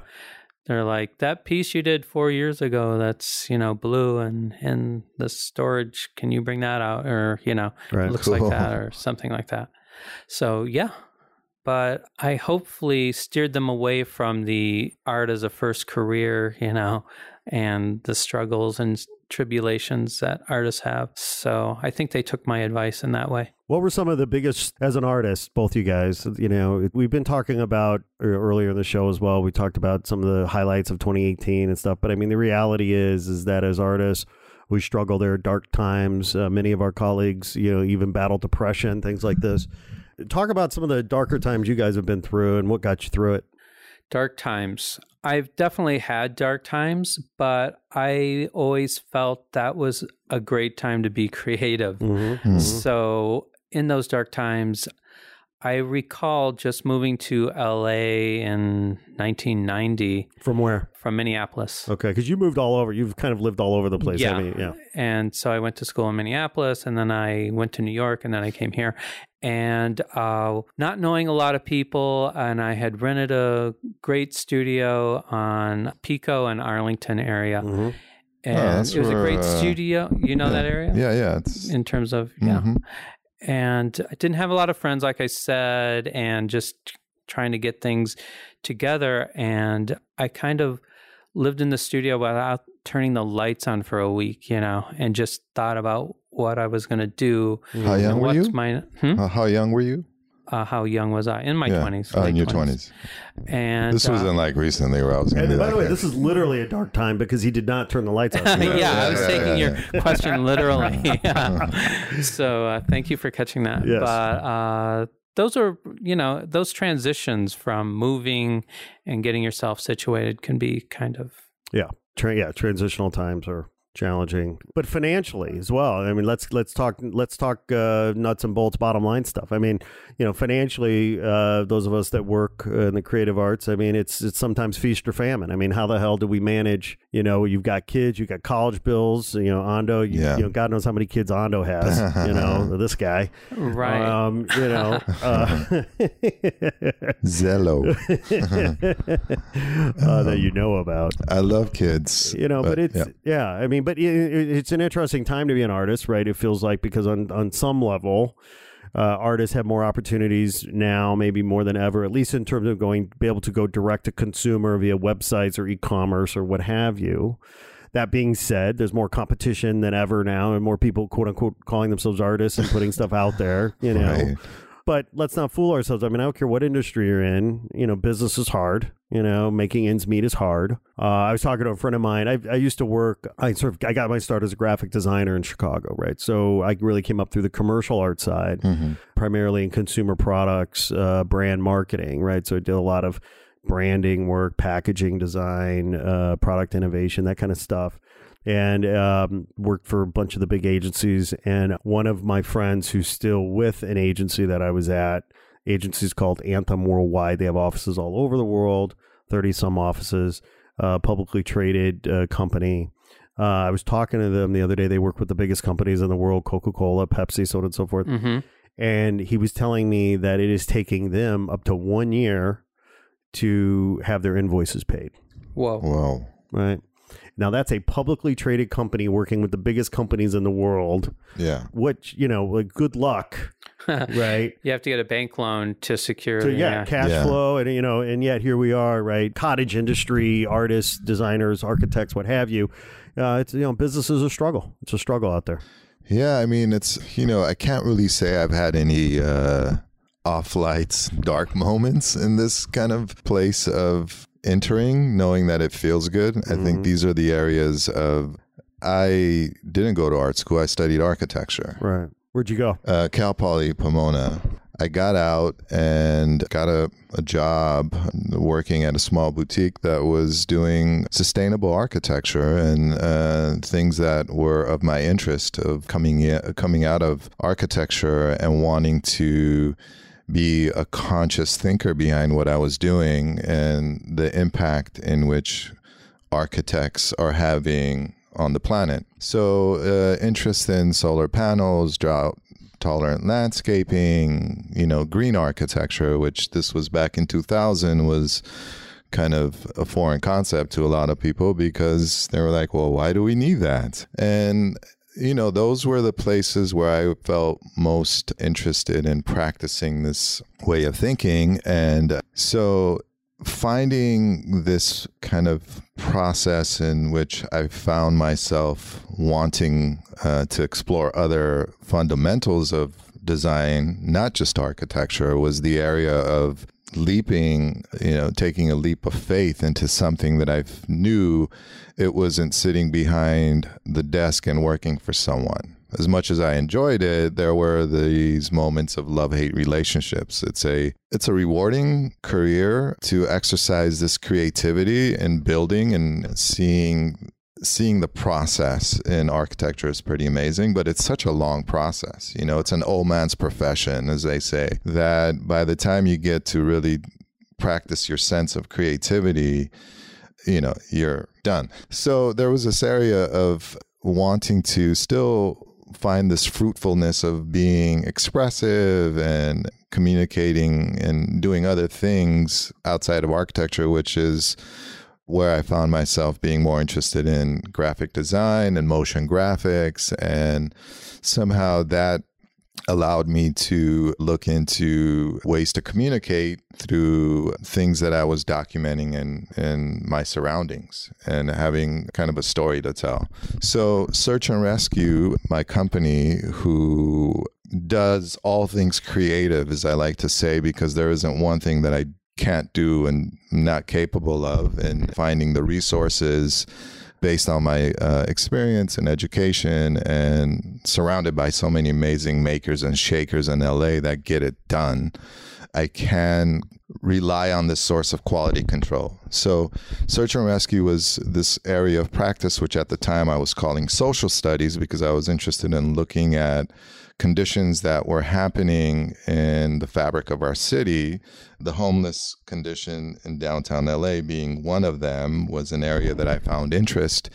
They're like that piece you did four years ago. That's you know blue and in the storage. Can you bring that out? Or you know, Right. looks Cool. like that or something like that. So yeah, but I hopefully steered them away from the art as a first career, you know, and the struggles and tribulations that artists have. So I think they took my advice in that way. What were some of the biggest, as an artist, both you guys? You know, we've been talking about er, earlier in the show as well. We talked about some of the highlights of 2018 and stuff. But I mean, the reality is, is that as artists, we struggle. There are dark times. Uh, many of our colleagues, you know, even battle depression, things like this. Talk about some of the darker times you guys have been through and what got you through it. Dark times. I've definitely had dark times, but I always felt that was a great time to be creative. Mm-hmm. So in those dark times, I recall just moving to LA in 1990 From where? from Minneapolis. Okay, because you moved all over. You've kind of lived all over the place. Yeah. I mean, yeah. And so I went to school in Minneapolis and then I went to New York and then I came here. And uh, not knowing a lot of people, and I had rented a great studio on Pico and Arlington area. Mhm. And that's it was a great uh, studio. You know that area? Yeah, yeah. It's In terms of, yeah. mhm. And I didn't have a lot of friends, like I said, and just trying to get things together. And I kind of lived in the studio without turning the lights on for a week, you know, and just thought about what I was going to do. How young were you? My, hmm? Uh, how young were you? Uh, how young was I? In my Yeah. twenties. Oh, in your 20s. And This uh, wasn't like recently where I was going And be by like, the way, yeah. this is literally a dark time because he did not turn the lights on. yeah, I was Yeah, taking yeah, your question literally. Yeah. so uh, thank you for catching that. Yes. But uh, those are, you know, those transitions from moving and getting yourself situated can be kind of Yeah, tra- yeah. Transitional times are challenging, but financially as well. I mean, let's let's talk let's talk uh, nuts and bolts, bottom line stuff. I mean, you know, financially, uh, those of us that work uh, in the creative arts, I mean, it's it's sometimes feast or famine. I mean, how the hell do we manage? You know, you've got kids, you've got college bills. You know, Ando. You, Yeah. you know, God knows how many kids Ando has. you know, this guy. right. Um, you know. Uh, Zello. uh, that you know about. I love kids. you know but, it's yeah. yeah. i mean but it, it- it's an interesting time to be an artist right? It feels like because on on some level uh, artists have more opportunities now maybe more than ever at least in terms of going be able to go direct to consumer via websites or e-commerce or what have you. That being said there's more competition than ever now and more people quote unquote calling themselves artists and putting stuff out there you know? Right. But let's not fool ourselves. I mean, I don't care what industry you're in. You know, business is hard. You know, making ends meet is hard. Uh, I was talking to a friend of mine. I, I used to work. I sort of I got my start as a graphic designer in Chicago, right? So I really came up through the commercial art side, primarily in consumer products, uh, brand marketing, right? So I did a lot of branding work, packaging design, uh, product innovation, that kind of stuff and um, worked for a bunch of the big agencies. And one of my friends who's still with an agency that I was at, agencies called Anthem Worldwide. They have offices all over the world, 30 some offices, uh, publicly traded uh, company. Uh, I was talking to them the other day. They work with the biggest companies in the world Coca Cola, Pepsi, so on and so forth. hmm And he was telling me that it is taking them up to one year to have their invoices paid Whoa. Whoa. right? Now that's a publicly traded company working with the biggest companies in the world. Yeah. Which you know, like good luck, right? You have to get a bank loan to secure. So the- yeah, cash Yeah. flow, and you know, and yet here we are, right? Cottage industry, artists, designers, architects, what have you. Uh, it's you know, business is a struggle. It's a struggle out there. Yeah, I mean, it's, you know, I can't really say I've had any uh, off lights, dark moments in this kind of place of entering, knowing that it feels good. I think these are the areas of, I didn't go to art school, I studied architecture. Right? Where'd you go? uh, Cal Poly Pomona. I got out and got a, a job working at a small boutique that was doing sustainable architecture and uh, things that were of my interest of coming in, coming out of architecture and wanting to be a conscious thinker behind what I was doing and the impact in which architects are having on the planet. So, uh, interest in solar panels, drought tolerant landscaping, you know, green architecture, which this was back in 2000 was kind of a foreign concept to a lot of people because they were like, well, why do we need that? And you know, those were the places where I felt most interested in practicing this way of thinking. And so finding this kind of process in which I found myself wanting uh, to explore other fundamentals of design, not just architecture, was the area of leaping, you know, taking a leap of faith into something that I knew it wasn't sitting behind the desk and working for someone. As much as I enjoyed it, there were these moments of love-hate relationships. It's a it's a rewarding career to exercise this creativity and building and seeing seeing the process in architecture is pretty amazing, but it's such a long process. You know, it's an old man's profession, as they say, that by the time you get to really practice your sense of creativity, you know, you're done. So there was this area of wanting to still find this fruitfulness of being expressive and communicating and doing other things outside of architecture, which is where I found myself being more interested in graphic design and motion graphics. And somehow that allowed me to look into ways to communicate through things that I was documenting in, in my surroundings and having kind of a story to tell. So, Search and Rescue, my company, who does all things creative, as I like to say, because there isn't one thing that I can't do and not capable of, and finding the resources based on my uh, experience and education and surrounded by so many amazing makers and shakers in LA that get it done. I can rely on this source of quality control. So, search and rescue was this area of practice, which at the time I was calling social studies because I was interested in looking at conditions that were happening in the fabric of our city. The homeless condition in downtown LA being one of them was an area that I found interest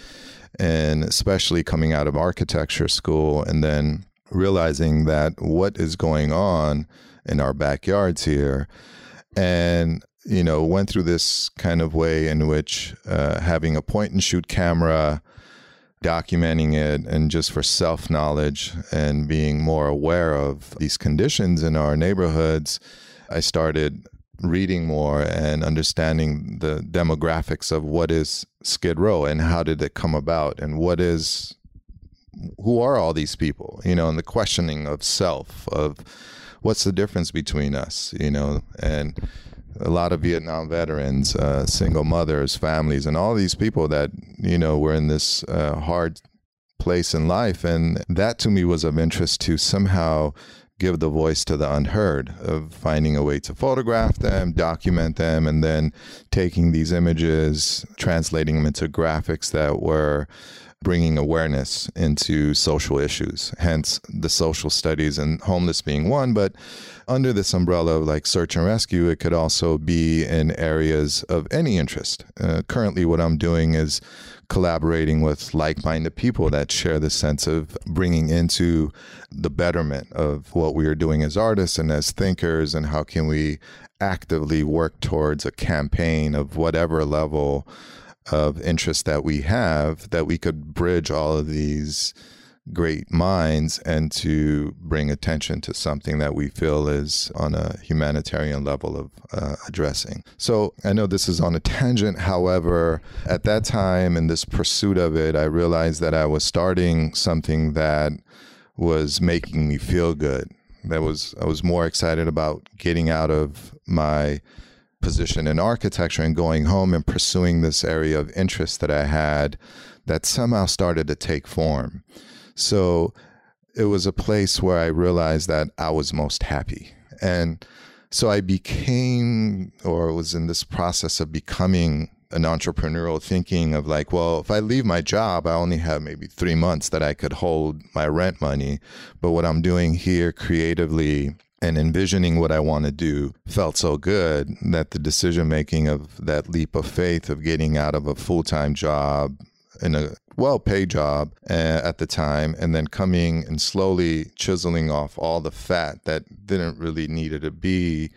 in, especially coming out of architecture school and then realizing that what is going on in our backyards here. And you know, went through this kind of way in which uh, having a point and shoot camera, documenting it and just for self knowledge and being more aware of these conditions in our neighborhoods, I started reading more and understanding the demographics of what is Skid Row and how did it come about and what is who are all these people, you know, and the questioning of self of what's the difference between us, you know, and a lot of Vietnam veterans, uh, single mothers, families, and all these people that you know were in this uh, hard place in life, and that to me was of interest to somehow give the voice to the unheard of finding a way to photograph them, document them, and then taking these images, translating them into graphics that were bringing awareness into social issues, hence the social studies and homeless being one. But under this umbrella of like search and rescue, it could also be in areas of any interest. Uh, currently, what I'm doing is collaborating with like minded people that share the sense of bringing into the betterment of what we are doing as artists and as thinkers, and how can we actively work towards a campaign of whatever level of interest that we have that we could bridge all of these great minds and to bring attention to something that we feel is on a humanitarian level of uh, addressing. So I know this is on a tangent. However, at that time in this pursuit of it, I realized that I was starting something that was making me feel good. That was I was more excited about getting out of my position in architecture and going home and pursuing this area of interest that I had that somehow started to take form. So it was a place where I realized that I was most happy. And so I became, or was in this process of becoming an entrepreneurial thinking of like, well, if I leave my job, I only have maybe three months that I could hold my rent money. But what I'm doing here creatively and envisioning what I want to do felt so good that the decision making of that leap of faith of getting out of a full time job in a well paid job uh, at the time and then coming and slowly chiseling off all the fat that didn't really need to be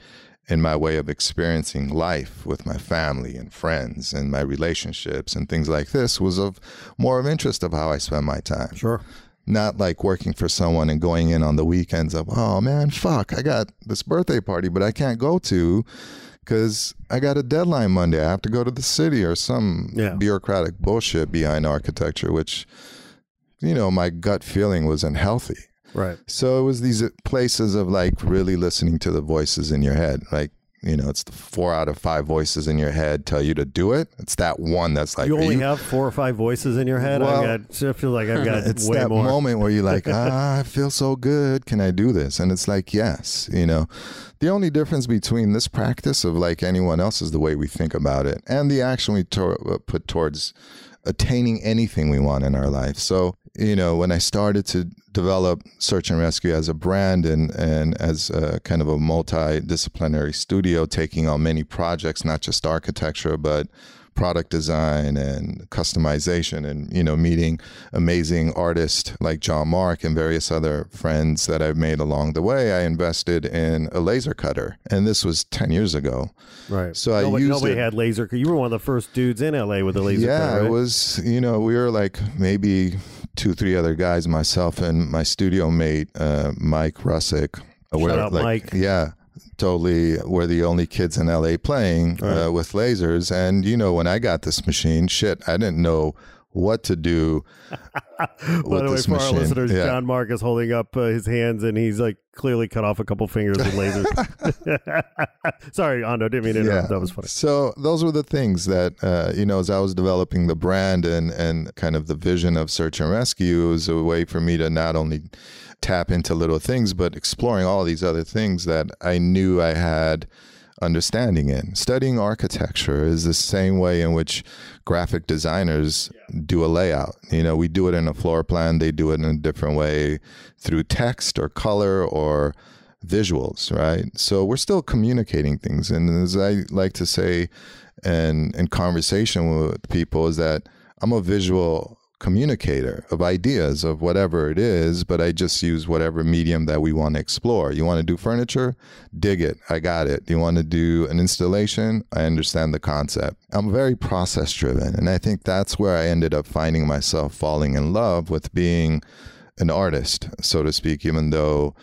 in my way of experiencing life with my family and friends and my relationships and things like this was of more of interest of how I spend my time. Sure not like working for someone and going in on the weekends of, oh man, fuck, I got this birthday party, but I can't go to because I got a deadline Monday. I have to go to the city or some Yeah. bureaucratic bullshit behind architecture, which, you know, my gut feeling was unhealthy. right So it was these places of like really listening to the voices in your head. Like, you know, it's the four out of five voices in your head tell you to do it. It's that one that's like, you only you have four or five voices in your head Well, i've got i feel like i've got it's way that more moment where you're like, ah, I feel so good. Can I do this? And it's like, yes, you know. The only difference between this practice of like anyone else is the way we think about it and the action we to- put towards attaining anything we want in our life. So, you know, when I started to develop search and rescue as a brand and, and as a kind of a multidisciplinary studio, taking on many projects, not just architecture, but product design and customization and you know meeting amazing artists like John Mark and various other friends that I've made along the way I invested in a laser cutter. And this was 10 years ago. Right. So I nobody, used nobody it- had laser you were one of the first dudes in la with a laser yeah cutter, right? it was you know we were like maybe two three other guys myself and my studio mate uh, Mike Russick Shout out, Mike. yeah totally we're the only kids in LA playing uh, with lasers and you know when I got this machine shit I didn't know what to do. By the way, for our listeners, Yeah. John Mark is holding up uh, his hands and he's like clearly cut off a couple fingers with lasers. Sorry, Ando, didn't mean to interrupt. That was funny. So those were the things that uh, you know as I was developing the brand and and kind of the vision of search and rescue it was a way for me to not only tap into little things but exploring all these other things that I knew I had understanding in. Studying architecture is the same way in which graphic designers do a layout. You know, we do it in a floor plan, they do it in a different way through text or color or visuals, right? So we're still communicating things. And as I like to say in, in conversation with people, is that I'm a visual communicator of ideas of whatever it is, but I just use whatever medium that we want to explore. You want to do furniture? Dig it. I got it. You want to do an installation? I understand the concept. I'm very process driven. And I think that's where I ended up finding myself falling in love with being an artist, so to speak, even though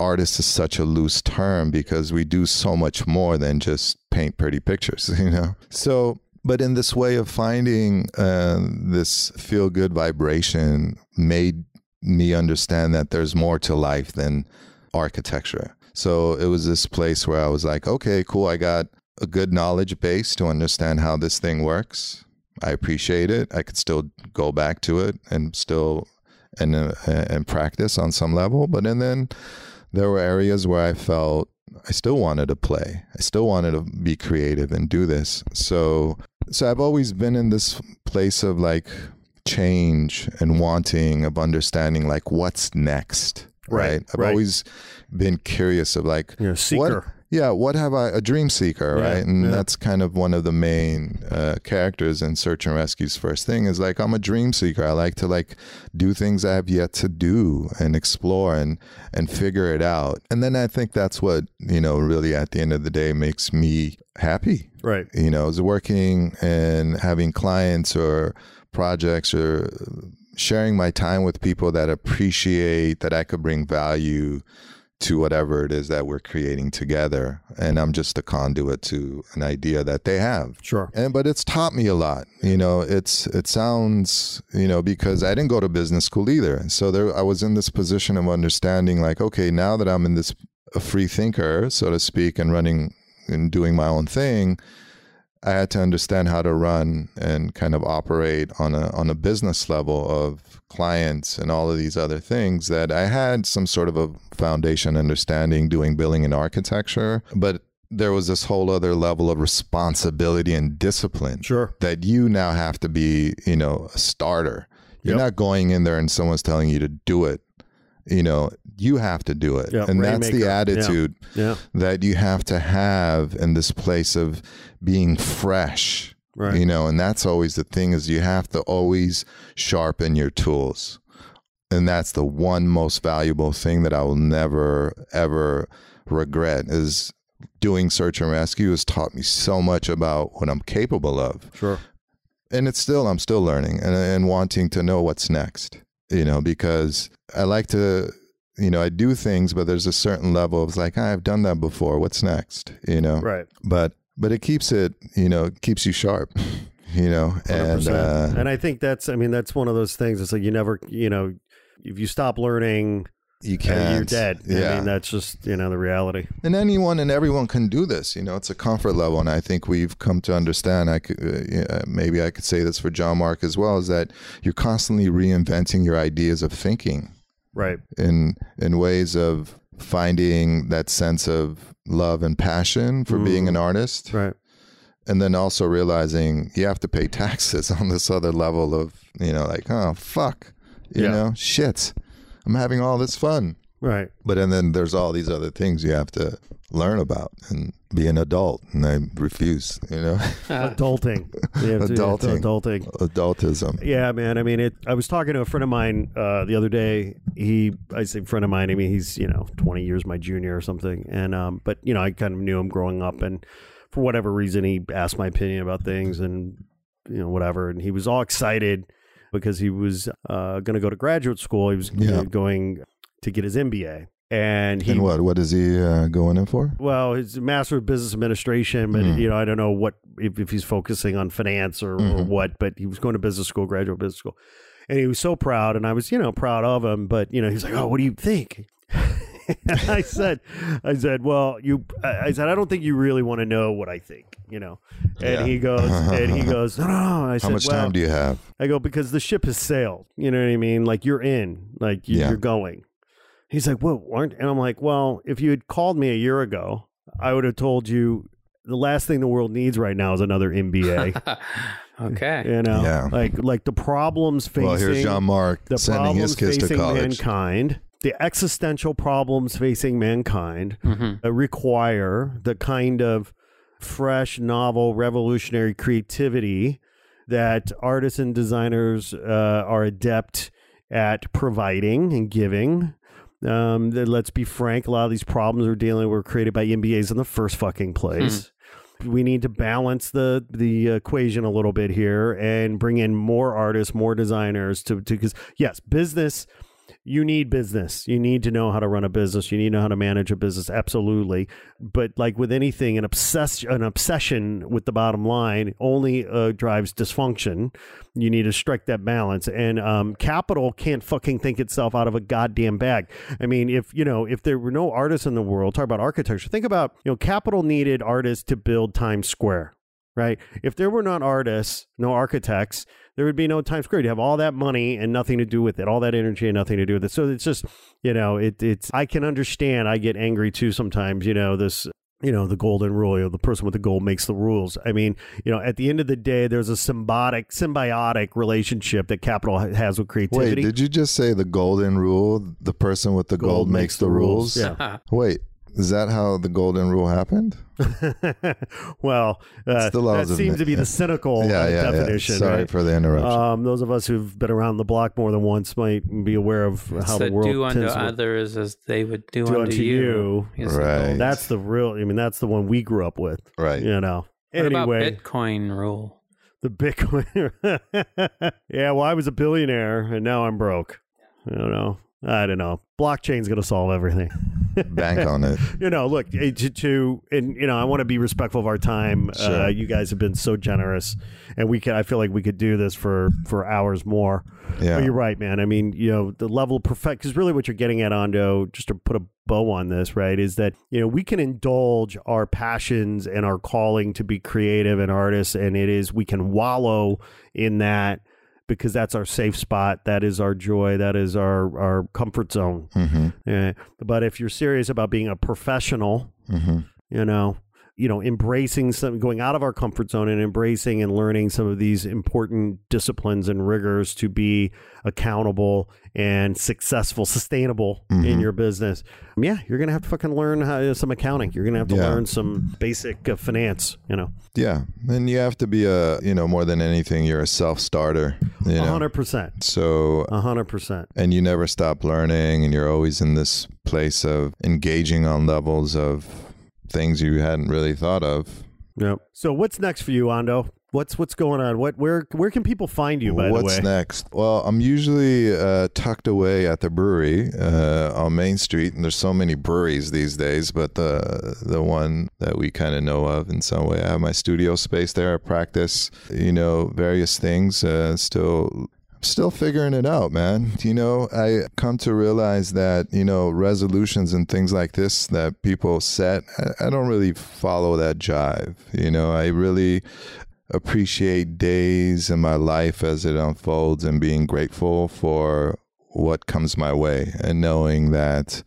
artist is such a loose term because we do so much more than just paint pretty pictures, you know? So, but in this way of finding uh, this feel good vibration made me understand that there's more to life than architecture. So it was this place where I was like, okay, cool. I got a good knowledge base to understand how this thing works. I appreciate it. I could still go back to it and still and uh, and practice on some level. But and then there were areas where I felt I still wanted to play. I still wanted to be creative and do this. So so I've always been in this place of like change and wanting of understanding like what's next. Right, Right. I've right. always been curious of like You're a seeker. Yeah, what have I a dream seeker, Yeah, right? And yeah. that's kind of one of the main uh, characters in Search and Rescue's first thing is like I'm a dream seeker. I like to like do things I have yet to do and explore and and figure it out. And then I think that's what, you know, really at the end of the day makes me happy Right. you know, is working and having clients or projects or sharing my time with people that appreciate that I could bring value to whatever it is that we're creating together. And I'm just a conduit to an idea that they have. Sure. And but it's taught me a lot. You know, it's it sounds, you know, because I didn't go to business school either. So there I was in this position of understanding like, okay, now that I'm in this a free thinker, so to speak, and running and doing my own thing, I had to understand how to run and kind of operate on a on a business level of clients and all of these other things that I had some sort of a foundation understanding doing billing and architecture, but there was this whole other level of responsibility and discipline Sure. that you now have to be, you know, a starter. You're Yep. not going in there and someone's telling you to do it. You know, you have to do it. Yeah, and that's the Yeah. attitude Yeah. that you have to have in this place of being fresh. Right. You know, and that's always the thing is you have to always sharpen your tools. And that's the one most valuable thing that I will never ever regret is doing search and rescue has taught me so much about what I'm capable of. Sure. And it's still I'm still learning and and wanting to know what's next. You know, because I like to you know, I do things, but there's a certain level of like, "Ah, I've done that before. What's next? You know, Right. but but it keeps it you know keeps you sharp you know and uh, and I think that's, I mean, that's one of those things. It's like you never, you know, if you stop learning, you uh, can't you're dead. yeah I mean, that's just, you know, the reality. and anyone and everyone can do this you know it's a comfort level and i think we've come to understand i could uh, maybe i could say this for john mark as well is that you're constantly reinventing your ideas of thinking Right. in in ways of finding that sense of love and passion for being an artist Right. and then also realizing you have to pay taxes on this other level of you know like oh fuck you Yeah. know shit i'm having all this fun Right. but and then there's all these other things you have to learn about and be an adult and i refuse you know Adulting. You have to- Adulting. Adulting. adultism Yeah, man. I mean, it. I was talking to a friend of mine uh, the other day. He, I say friend of mine. I mean, he's you know twenty years my junior or something. And um, but you know, I kind of knew him growing up, and for whatever reason, he asked my opinion about things, and you know whatever, and he was all excited because he was uh, going to go to graduate school. He was know, Yeah. going to get his MBA. and he and what? What is he uh, going in for? well, he's a master of business administration, but Mhm. you know, I don't know what if, if he's focusing on finance or, or Mhm. what, but he was going to business school, graduate business school. And he was so proud, and I was, you know, proud of him. But you know, he's like, "Oh, what do you think?" I said, "I said, well, you," I said, "I don't think you really want to know what I think," you know. And Yeah. he goes, and he goes, "No, no, no." I How said, much well, time do you have? I go because the ship has sailed. You know what I mean? Like you're in, like you, Yeah. you're going. He's like, "What? Aren't?" And I'm like, "Well, if you had called me a year ago, I would have told you the last thing the world needs right now is another MBA. okay. you know, Yeah. like like the problems facing Well, here's John Mark the sending his problems kids to facing college. mankind, the existential problems facing mankind hmm uh, require the kind of fresh, novel, revolutionary creativity that artists and designers uh, are adept at providing and giving. Um, that, let's be frank, a lot of these problems we're dealing with were created by MBAs in the first fucking place. We need to balance the the equation a little bit here and bring in more artists, more designers to because yes, business you need business. You need to know how to run a business. You need to know how to manage a business. Absolutely. But like with anything, an obsession, an obsession with the bottom line only uh, drives dysfunction. You need to strike that balance. And um, capital can't fucking think itself out of a goddamn bag. I mean, if you know, if there were no artists in the world, talk about architecture. Think about you know, capital needed artists to build Times Square. Right. If there were not artists, no architects, there would be no Times Square. You'd have all that money and nothing to do with it, all that energy and nothing to do with it. So it's just, you know, it, it's, I can understand. I get angry too sometimes, you know, this, you know, the golden rule, you know, the person with the gold makes the rules. I mean, you know, at the end of the day, there's a symbiotic, symbiotic relationship that capital has with creativity. Wait, did you just say the golden rule? The person with the gold, makes, the rules. Yeah. Wait, is that how the golden rule happened? well, uh, Still that seems to be the cynical yeah, uh, yeah, definition. yeah. Sorry right? for the interruption. Um, those of us who've been around the block more than once might be aware of how so the world do unto tends to others as they would do, Do unto, unto you. you. is the Right. That's the real. I mean, that's the one we grew up with. right. You know. What anyway, about Bitcoin rule? the Bitcoin. yeah, well, I was a billionaire and now I'm broke. I don't know. I don't know. Blockchain's going to solve everything. Bank on it. you know, look eh, to, to and you know, I want to be respectful of our time. Uh, you guys have been so generous, and we can. I feel like we could do this for for hours more. Yeah. But you're right, man. I mean, you know, the level of perfect because really what you're getting at, Ando, just to put a bow on this, right, is that you know we can indulge our passions and our calling to be creative and artists, and it is we can wallow in that because that's our safe spot, that is our joy, that is our our comfort zone. hmm Eh, but if you're serious about being a professional, hmm you know you know embracing some going out of our comfort zone and embracing and learning some of these important disciplines and rigors to be accountable and successful sustainable in Mhm. your business yeah you're gonna have to fucking learn how, some accounting you're gonna have to Yeah. learn some basic uh, finance you know Yeah. And you have to be a, you know, more than anything, you're a self starter. You know. hundred percent So hundred percent and you never stop learning and you're always in this place of engaging on levels of things you hadn't really thought of yep so what's next for you Ando what's what's going on what where where can people find you by What's the way next? Well, I'm usually uh, tucked away at the brewery uh, on Main Street, and there's so many breweries these days. But the the one that we kind of know of in some way, I have my studio space there. I practice, you know, various things. Uh, still. Still figuring it out, man. You know, I come to realize that, you know, resolutions and things like this that people set, I, I don't really follow that jive. You know, I really appreciate days in my life as it unfolds and being grateful for what comes my way and knowing that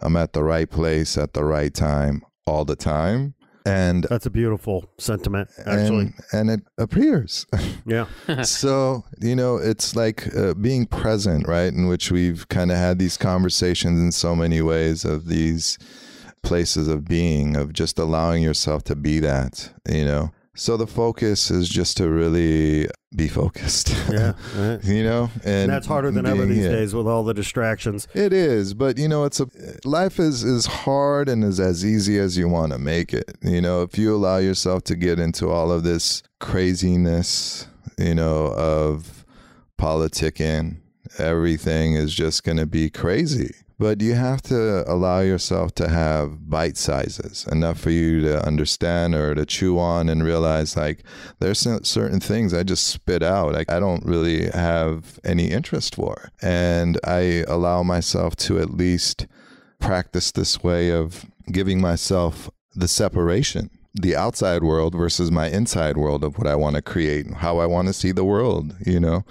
I'm at the right place at the right time all the time. And that's a beautiful sentiment actually and, and it appears. yeah so, you know, it's like uh, being present, right? In which we've kind of had these conversations in so many ways of these places of being, of just allowing yourself to be that, you know? So the focus is just to really be focused. yeah right. you know? And, And that's harder than ever these here. days with all the distractions. It is, but you know, it's a life is is hard and is as easy as you want to make it. You know, if you allow yourself to get into all of this craziness, you know, of politicking, everything is just going to be crazy. But you have to allow yourself to have bite sizes enough for you to understand or to chew on and realize like there's certain things I just spit out. I, I don't really have any interest for. And I allow myself to at least practice this way of giving myself the separation the outside world versus my inside world of what I want to create, and how I want to see the world, you know?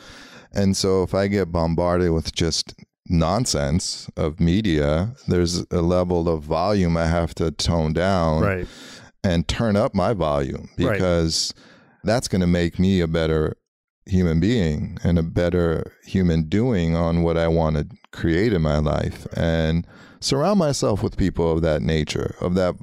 And so if I get bombarded with just nonsense of media, there's a level of volume I have to tone down Right. and turn up my volume Right. because that's going to make me a better human being and a better human doing on what I want to create in my life and surround myself with people of that nature, of that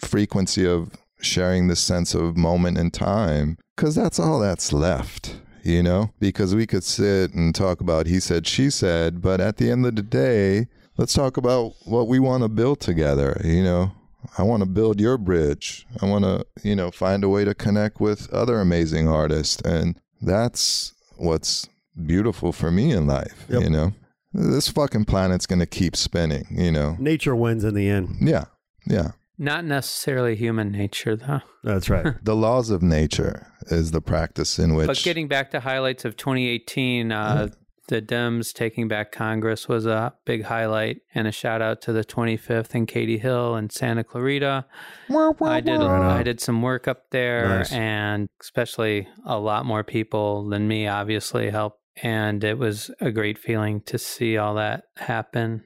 frequency of sharing this sense of moment in time because that's all that's left you know? Because we could sit and talk about he said she said but at the end of the day let's talk about what we want to build together you know? I want to build your bridge. I want to you know find a way to connect with other amazing artists and that's what's beautiful for me in life Yep. you know? This fucking planet's going to keep spinning you know? Nature wins in the end. yeah. Yeah Not necessarily human nature, though. That's right. the laws of nature is the practice in which But getting back to highlights of 2018, uh, the Dems taking back Congress was a big highlight, and a shout out to the 25th and Katie Hill and Santa Clarita. I did Right on. I did some work up there, Nice. and especially a lot more people than me obviously helped, and it was a great feeling to see all that happen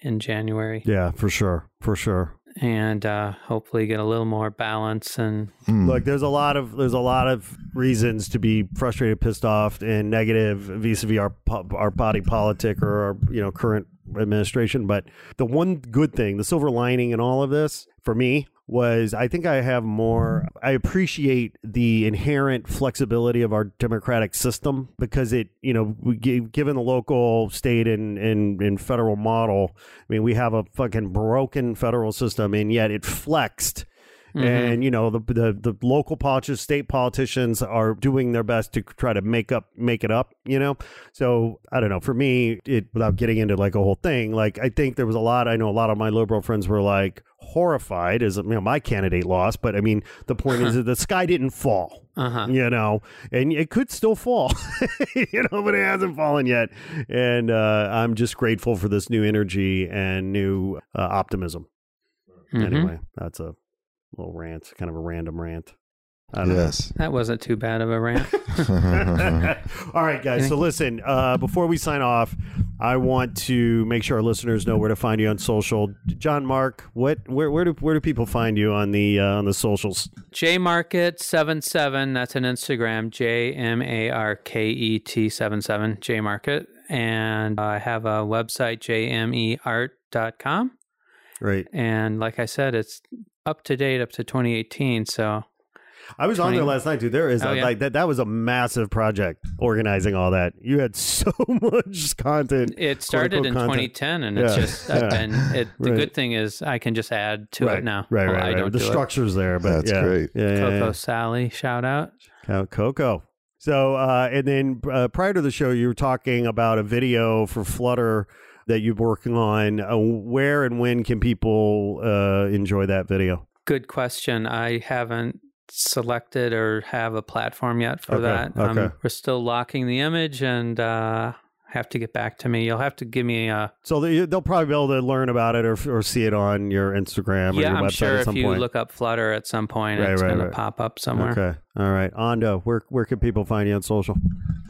in January, yeah, for sure. For sure. And uh, hopefully get a little more balance and Mm. Look, there's a lot of there's a lot of reasons to be frustrated, pissed off, and negative vis-a-vis our our body politic or our you know current administration. But the one good thing, the silver lining in all of this, for me, was I think I have more. I appreciate the inherent flexibility of our democratic system because it, you know, we given the local, state, and, and and federal model. I mean, we have a fucking broken federal system, and yet it flexed and you know the, the the local politicians, state politicians are doing their best to try to make up make it up. You know, so I don't know. For me, it without getting into like a whole thing, like I think there was a lot. I know a lot of my liberal friends were like horrified as you know my candidate lost, but I mean the point is that the sky didn't fall. uh-huh. You know, and it could still fall, you know, but it hasn't fallen yet. And uh, I'm just grateful for this new energy and new uh, optimism. Mhm. Anyway, that's a little rant, kind of a random rant. I don't yes That wasn't too bad of a rant. All right, guys. So listen, uh, before we sign off, I want to make sure our listeners know where to find you on social. John Mark, what where where do where do people find you on the uh, on the socials? J Market seven seven. That's an Instagram. J M A R K E T seven seven. J Market, and I have a website jmeart.com. Right. And like I said, it's up to date up to 2018. So I was on there last night, dude. There is Oh, a, yeah. like that. That was a massive project organizing all that. You had so much content. it started in content. 2010, and it's just I've yeah. been. It, the Right. good thing is I can just add to right it now. Right, Well, right, I right. don't the do it. structure's there, but That's yeah. great. Yeah, yeah, Coco yeah. Sally, shout out. Co- Coco. So, uh, and then uh, prior to the show, you were talking about a video for Flutter that you're working on. Uh, where and when can people uh, enjoy that video? Good question. I haven't selected or have a platform yet for Okay, that. okay. Um, we're still locking the image and uh, have to get back to me. You'll have to give me a. So they, they'll probably be able to learn about it or, or see it on your Instagram or yeah, your I'm website sure at if you point. look up Flutter at some point, Right, it's right, going right. to pop up somewhere. Okay. All right. Ando, where where can people find you on social?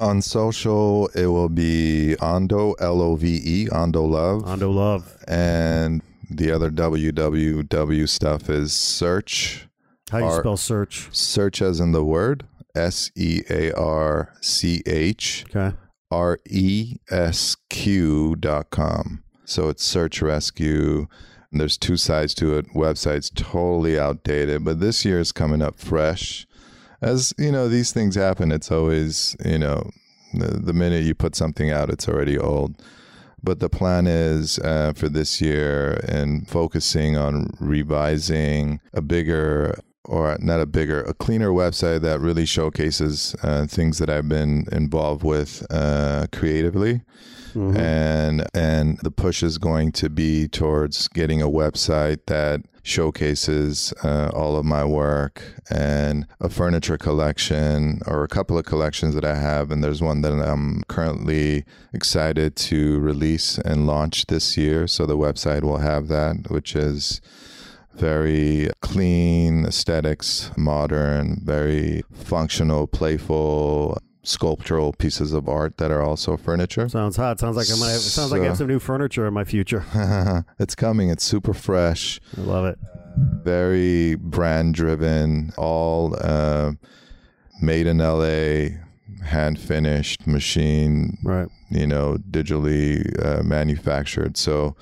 on social it will be Ando l-o-v-e Ando love Ando Love. and the other www stuff is search How do you Our- spell search? search as in the word s-e-a-r-c-h Okay. R-E-S-Q dot com. So it's search rescue. And there's two sides to it. Website's totally outdated, but this year is coming up fresh. As you know, these things happen. It's always, you know, the, the minute you put something out, it's already old. But the plan is uh, for this year and focusing on revising a bigger or not a bigger, a cleaner website that really showcases uh, things that I've been involved with uh, creatively. Mhm. And and the push is going to be towards getting a website that showcases uh, all of my work and a furniture collection or a couple of collections that I have. And there's one that I'm currently excited to release and launch this year. So the website will have that, which is very clean aesthetics, modern, very functional, playful, sculptural pieces of art that are also furniture. Sounds hot. Sounds like I'm gonna have, sounds like I have some new furniture in my future. it's coming. It's super fresh, I love it. very brand driven, all uh, made in LA, hand finished, machine, Right. you know, digitally uh, manufactured. So,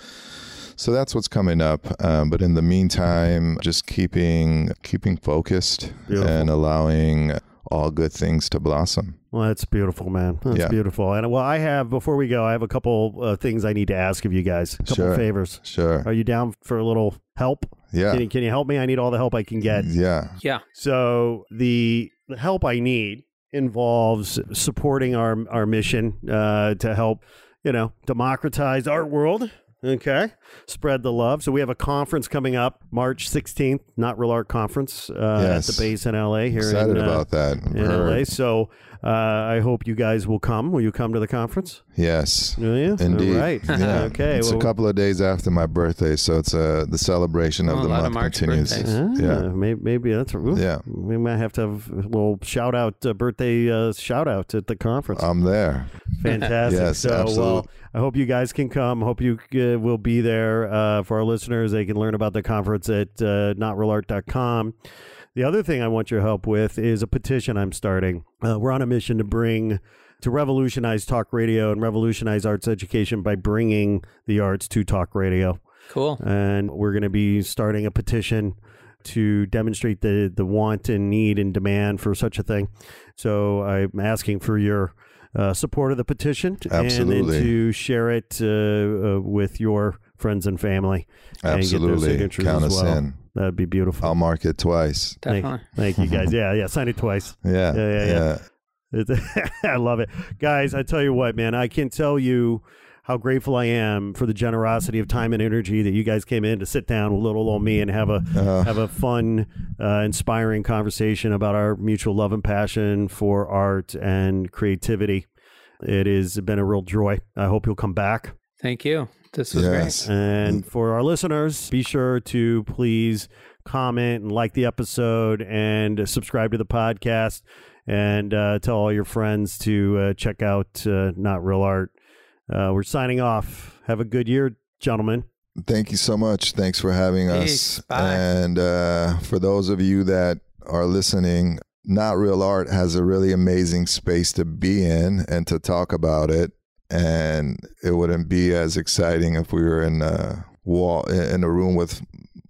so that's what's coming up. Um, but in the meantime, just keeping keeping focused Beautiful. and allowing all good things to blossom. Well, that's beautiful, man. That's Yeah. beautiful. And well, I have before we go, I have a couple uh, things I need to ask of you guys. A couple Sure. favors. Sure. Are you down for a little help? Yeah. Can you, can you help me? I need all the help I can get. Yeah. Yeah. So the the help I need involves supporting our our mission uh, to help, you know, democratize art world. Okay, spread the love. So we have a conference coming up March 16th, Not Real Art Conference uh, Yes. at the base in LA here Excited in, uh, about that. in. LA. So uh, I hope you guys will come. Will you come to the conference? Yes. Will you? Indeed. All right. Yeah. Okay. It's well- a couple of days after my birthday, so it's uh, the celebration of Oh, the lot of month continues. Ah, Yeah. maybe, maybe that's ooh, Yeah. We might have to have a little shout out, uh, birthday uh, shout out at the conference. I'm there. Fantastic. Yes, so, well, absolutely. I hope you guys can come. Hope you uh, will be there. Uh, for our listeners, they can learn about the conference at uh, notrealart.com. The other thing I want your help with is a petition I'm starting. Uh, we're on a mission to bring, to revolutionize talk radio and revolutionize arts education by bringing the arts to talk radio Cool. and we're going to be starting a petition to demonstrate the the want and need and demand for such a thing. So I'm asking for your uh, support of the petition Absolutely. and then to share it uh, uh, with your friends and family and get their Absolutely. signatures Count as us well. in. That'd be beautiful. I'll mark it twice. Thank, Definitely. thank you guys. Yeah, yeah. Sign it twice. Yeah. Yeah, yeah, yeah. It's- I love it. Guys, I tell you what, man, I can tell you how grateful I am for the generosity of time and energy that you guys came in to sit down with little old me and have a Uh, have a fun, uh, inspiring conversation about our mutual love and passion for art and creativity. It has been a real joy. I hope you'll come back. Thank you. This was yes. And for our listeners, be sure to please comment and like the episode and subscribe to the podcast and uh, tell all your friends to uh, check out uh, Not Real Art. Uh, we're signing off. Have a good year, gentlemen. Thank you so much. Thanks for having Peace. us. Bye. And uh, for those of you that are listening, Not Real Art has a really amazing space to be in and to talk about it. And it wouldn't be as exciting if we were in a wall in a room with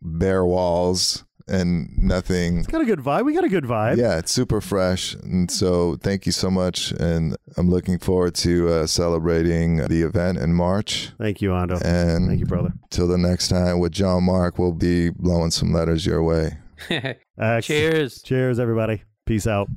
bare walls and nothing. It's got a good vibe. We got a good vibe. Yeah, it's super fresh. And so thank you so much. And I'm looking forward to uh, celebrating the event in March. Thank you, Ando. And Thank you, brother. till the next time with John Mark, we'll be blowing some letters your way. Excellent. Cheers. Cheers, everybody. Peace out.